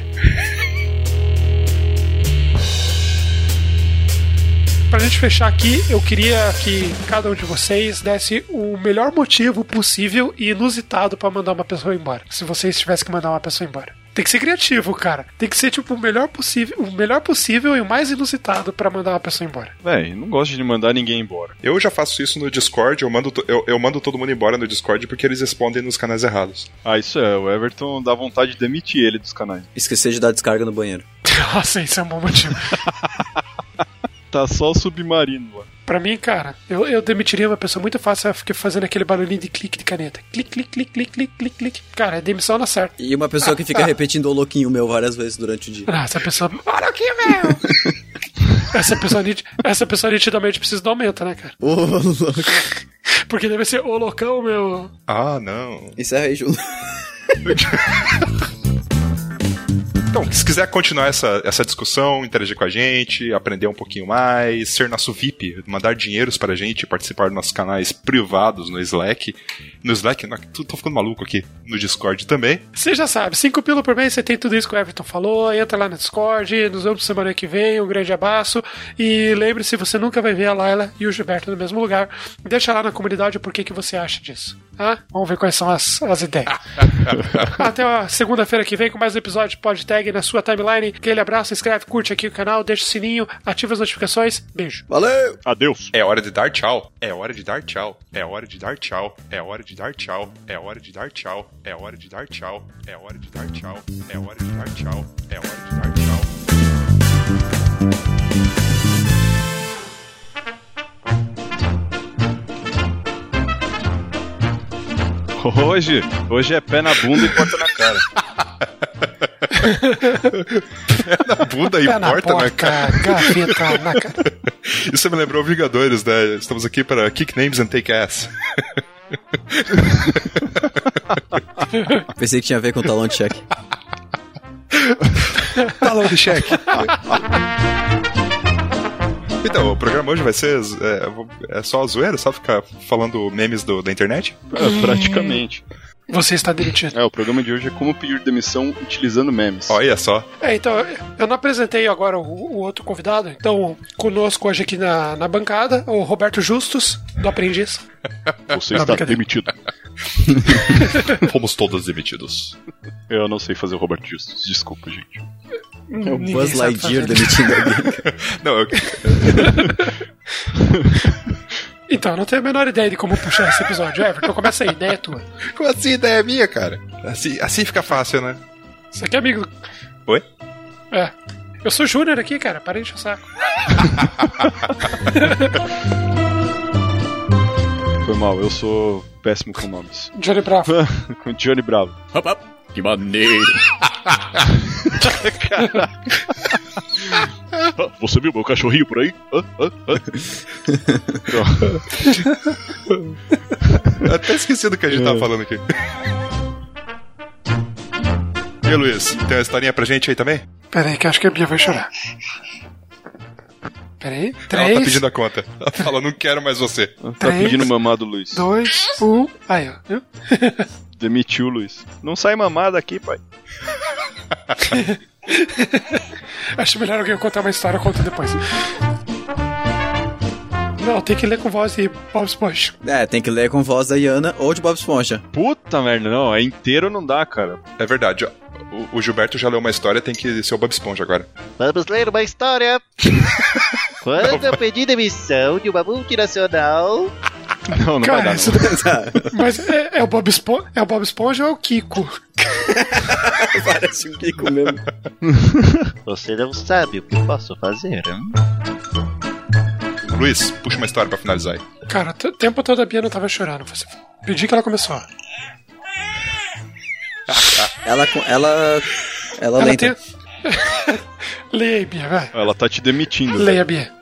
Pra gente fechar aqui, eu queria que cada um de vocês desse o melhor motivo possível e inusitado pra mandar uma pessoa embora. Se vocês tivessem que mandar uma pessoa embora. Tem que ser criativo, cara. Tem que ser tipo o melhor possível, o melhor possível e o mais inusitado pra mandar uma pessoa embora. Véi, não gosto de mandar ninguém embora. Eu já faço isso no Discord, eu mando, eu, eu mando todo mundo embora no Discord porque eles respondem nos canais errados. Ah, isso é. O Everton dá vontade de demitir ele dos canais. Esquecer de dar descarga no banheiro. Nossa, isso é um bom motivo. Tá só o submarino lá. Pra mim, cara, eu, eu demitiria uma pessoa muito fácil, eu fiquei fazendo aquele barulhinho de clique de caneta. Clique, clique, clique, clique, clique, clique, clique. Cara, é demissão na certa. E uma pessoa que fica repetindo o louquinho meu várias vezes durante o dia. Ah, essa pessoa. Olha aqui, meu! essa pessoa, essa pessoa nitidamente precisa de aumento, né, cara? Ô, louco. Porque deve ser o loucão, meu. Ah, não. Encerra aí, Júlio. Então, se quiser continuar essa, essa discussão, interagir com a gente, aprender um pouquinho mais, ser nosso VIP, mandar dinheiros pra gente, participar dos nossos canais privados no Slack. No Slack, tô, tô ficando maluco aqui. No Discord também. Você já sabe, 5 pila por mês, você tem tudo isso que o Everton falou. Entra lá no Discord, nos vemos semana que vem. Um grande abraço. E lembre-se, você nunca vai ver a Laila e o Gilberto no mesmo lugar. Deixa lá na comunidade o porquê que você acha disso. Ah, vamos ver quais são as, as ideias. Até a segunda-feira que vem com mais um episódio de PodTag na sua timeline. Aquele abraço, inscreve, curte aqui o canal, deixa o sininho, ativa as notificações. Beijo. Valeu! Adeus. É hora de dar tchau. É hora de dar tchau. É hora de dar tchau. É hora de dar tchau. É hora de dar tchau. É hora de dar tchau. É hora de dar tchau. É hora de dar tchau. É hora de dar tchau. Hoje, hoje é pé na bunda e porta na cara. Na bunda e Pé na porta na cara. porta, gaveta na cara. Isso me lembrou Vingadores, né? Estamos aqui para kick names and take ass. Pensei que tinha a ver com o talão de cheque. Talão de cheque. Então, o programa hoje vai ser é, é só zoeira, só ficar falando memes do- da internet? É, praticamente. Você está demitido. É, o programa de hoje é como pedir demissão utilizando memes. Olha só. É, então, eu não apresentei agora o, o outro convidado. Então, conosco hoje aqui na, na bancada, o Roberto Justus, do Aprendiz. Você Não, está demitido. Fomos todos demitidos. Eu não sei fazer o Robert Justus, desculpa, gente. É o Buzz Lightyear demitindo alguém. Não, eu, Então, eu não tenho a menor ideia de como puxar esse episódio. Everton, começa aí, ideia é tua. como assim ideia é minha, cara? Assim, assim fica fácil, né? Isso aqui é amigo. Oi? É. Eu sou Júnior aqui, cara. Para de encher o saco. Foi mal, eu sou péssimo com nomes. Johnny Bravo. Com Johnny Bravo. Hop, hop. Que maneiro. Você viu meu cachorrinho por aí? Hã? Hã? Hã? Eu Até esqueci do que a gente tava falando aqui. E aí, Luiz, tem uma historinha pra gente aí também? Pera aí, que eu acho que a Bia vai chorar. Pera aí. Ela tá Três, pedindo a conta. Ela fala, não quero mais você. Tá Três. pedindo mamado, Luiz. dois, um. Aí, ó. Viu? Demitiu o Luiz. Não sai mamada aqui, pai. Acho melhor alguém contar uma história, eu conto depois. Não, tem que ler com voz de Bob Esponja. É, tem que ler com voz da Iana ou de Bob Esponja. Puta merda, não. É inteiro não dá, cara. É verdade, ó. O, o Gilberto já leu uma história, tem que ser o Bob Esponja agora. Vamos ler uma história. Quando eu pedi demissão de uma multinacional, Não, não vai Cara, dar. isso Não. Mas é, é o Bob Esponja, é o Bob Esponja ou é o Kiko? Parece um Kiko mesmo. você não sabe o que posso fazer. hein? Luiz, puxa uma história pra finalizar aí. Cara, o tempo todo a Bia não tava chorando. Você pedi que ela começou. Ela, com- ela, ela, Ela tem... Leia aí, Bia, vai. Ela tá te demitindo. Leia, Bia.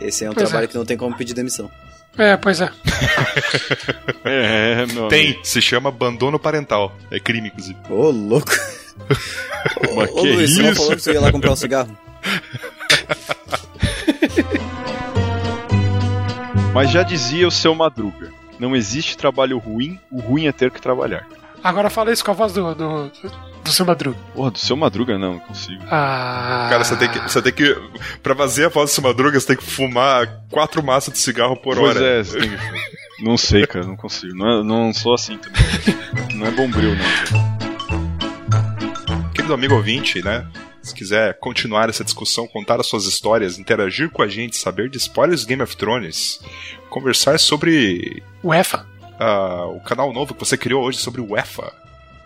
Esse é um Pois trabalho é. que não tem como pedir demissão. É, pois é. É, meu Tem, amigo. se chama abandono parental. É crime, inclusive. Ô, louco. ô, ô, que Luiz, você não isso? falou que tu ia lá comprar um cigarro? Mas já dizia o seu Madruga. Não existe trabalho ruim, o ruim é ter que trabalhar. Agora fala isso com a voz do, do, do seu Madruga. Porra, do seu Madruga não, não consigo. Ah. Cara, você tem que. Você tem que. Pra fazer a voz do seu madruga, você tem que fumar quatro maças de cigarro por Pois hora. é, você tem que... Não sei, cara, não consigo. Não, é- não sou assim também. Não é bombril, não. Querido amigo ouvinte, né? Se quiser continuar essa discussão, contar as suas histórias, interagir com a gente, saber de spoilers do Game of Thrones, conversar sobre UEFA. ah, o canal novo que você criou hoje sobre o UEFA.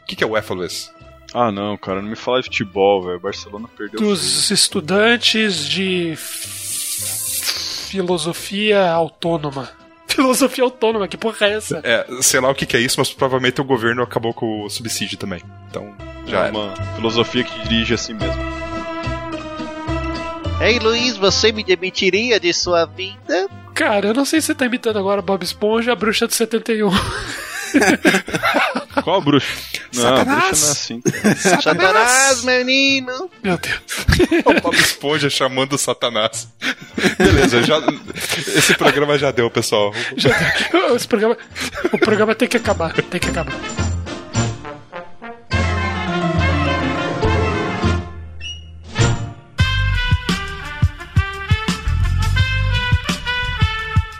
O que, que é o UEFA, Luiz? Ah, não, cara, não me fala de futebol, velho. Barcelona perdeu. Dos estudantes de filosofia autônoma. Filosofia autônoma, que porra é essa? É, sei lá o que, que é isso, mas provavelmente o governo acabou com o subsídio também. Então, já é era. uma filosofia que dirige assim mesmo. Ei, Luiz, você me demitiria de sua vida? Cara, eu não sei se você tá imitando agora Bob Esponja, a bruxa do 71. Qual a bruxa? Não, a Satanás! bruxa não é assim. cara. Satanás, menino! Meu Deus. O Bob Esponja chamando o Satanás. Beleza, já, esse programa já deu, pessoal. Esse programa, o programa tem que acabar, tem que acabar.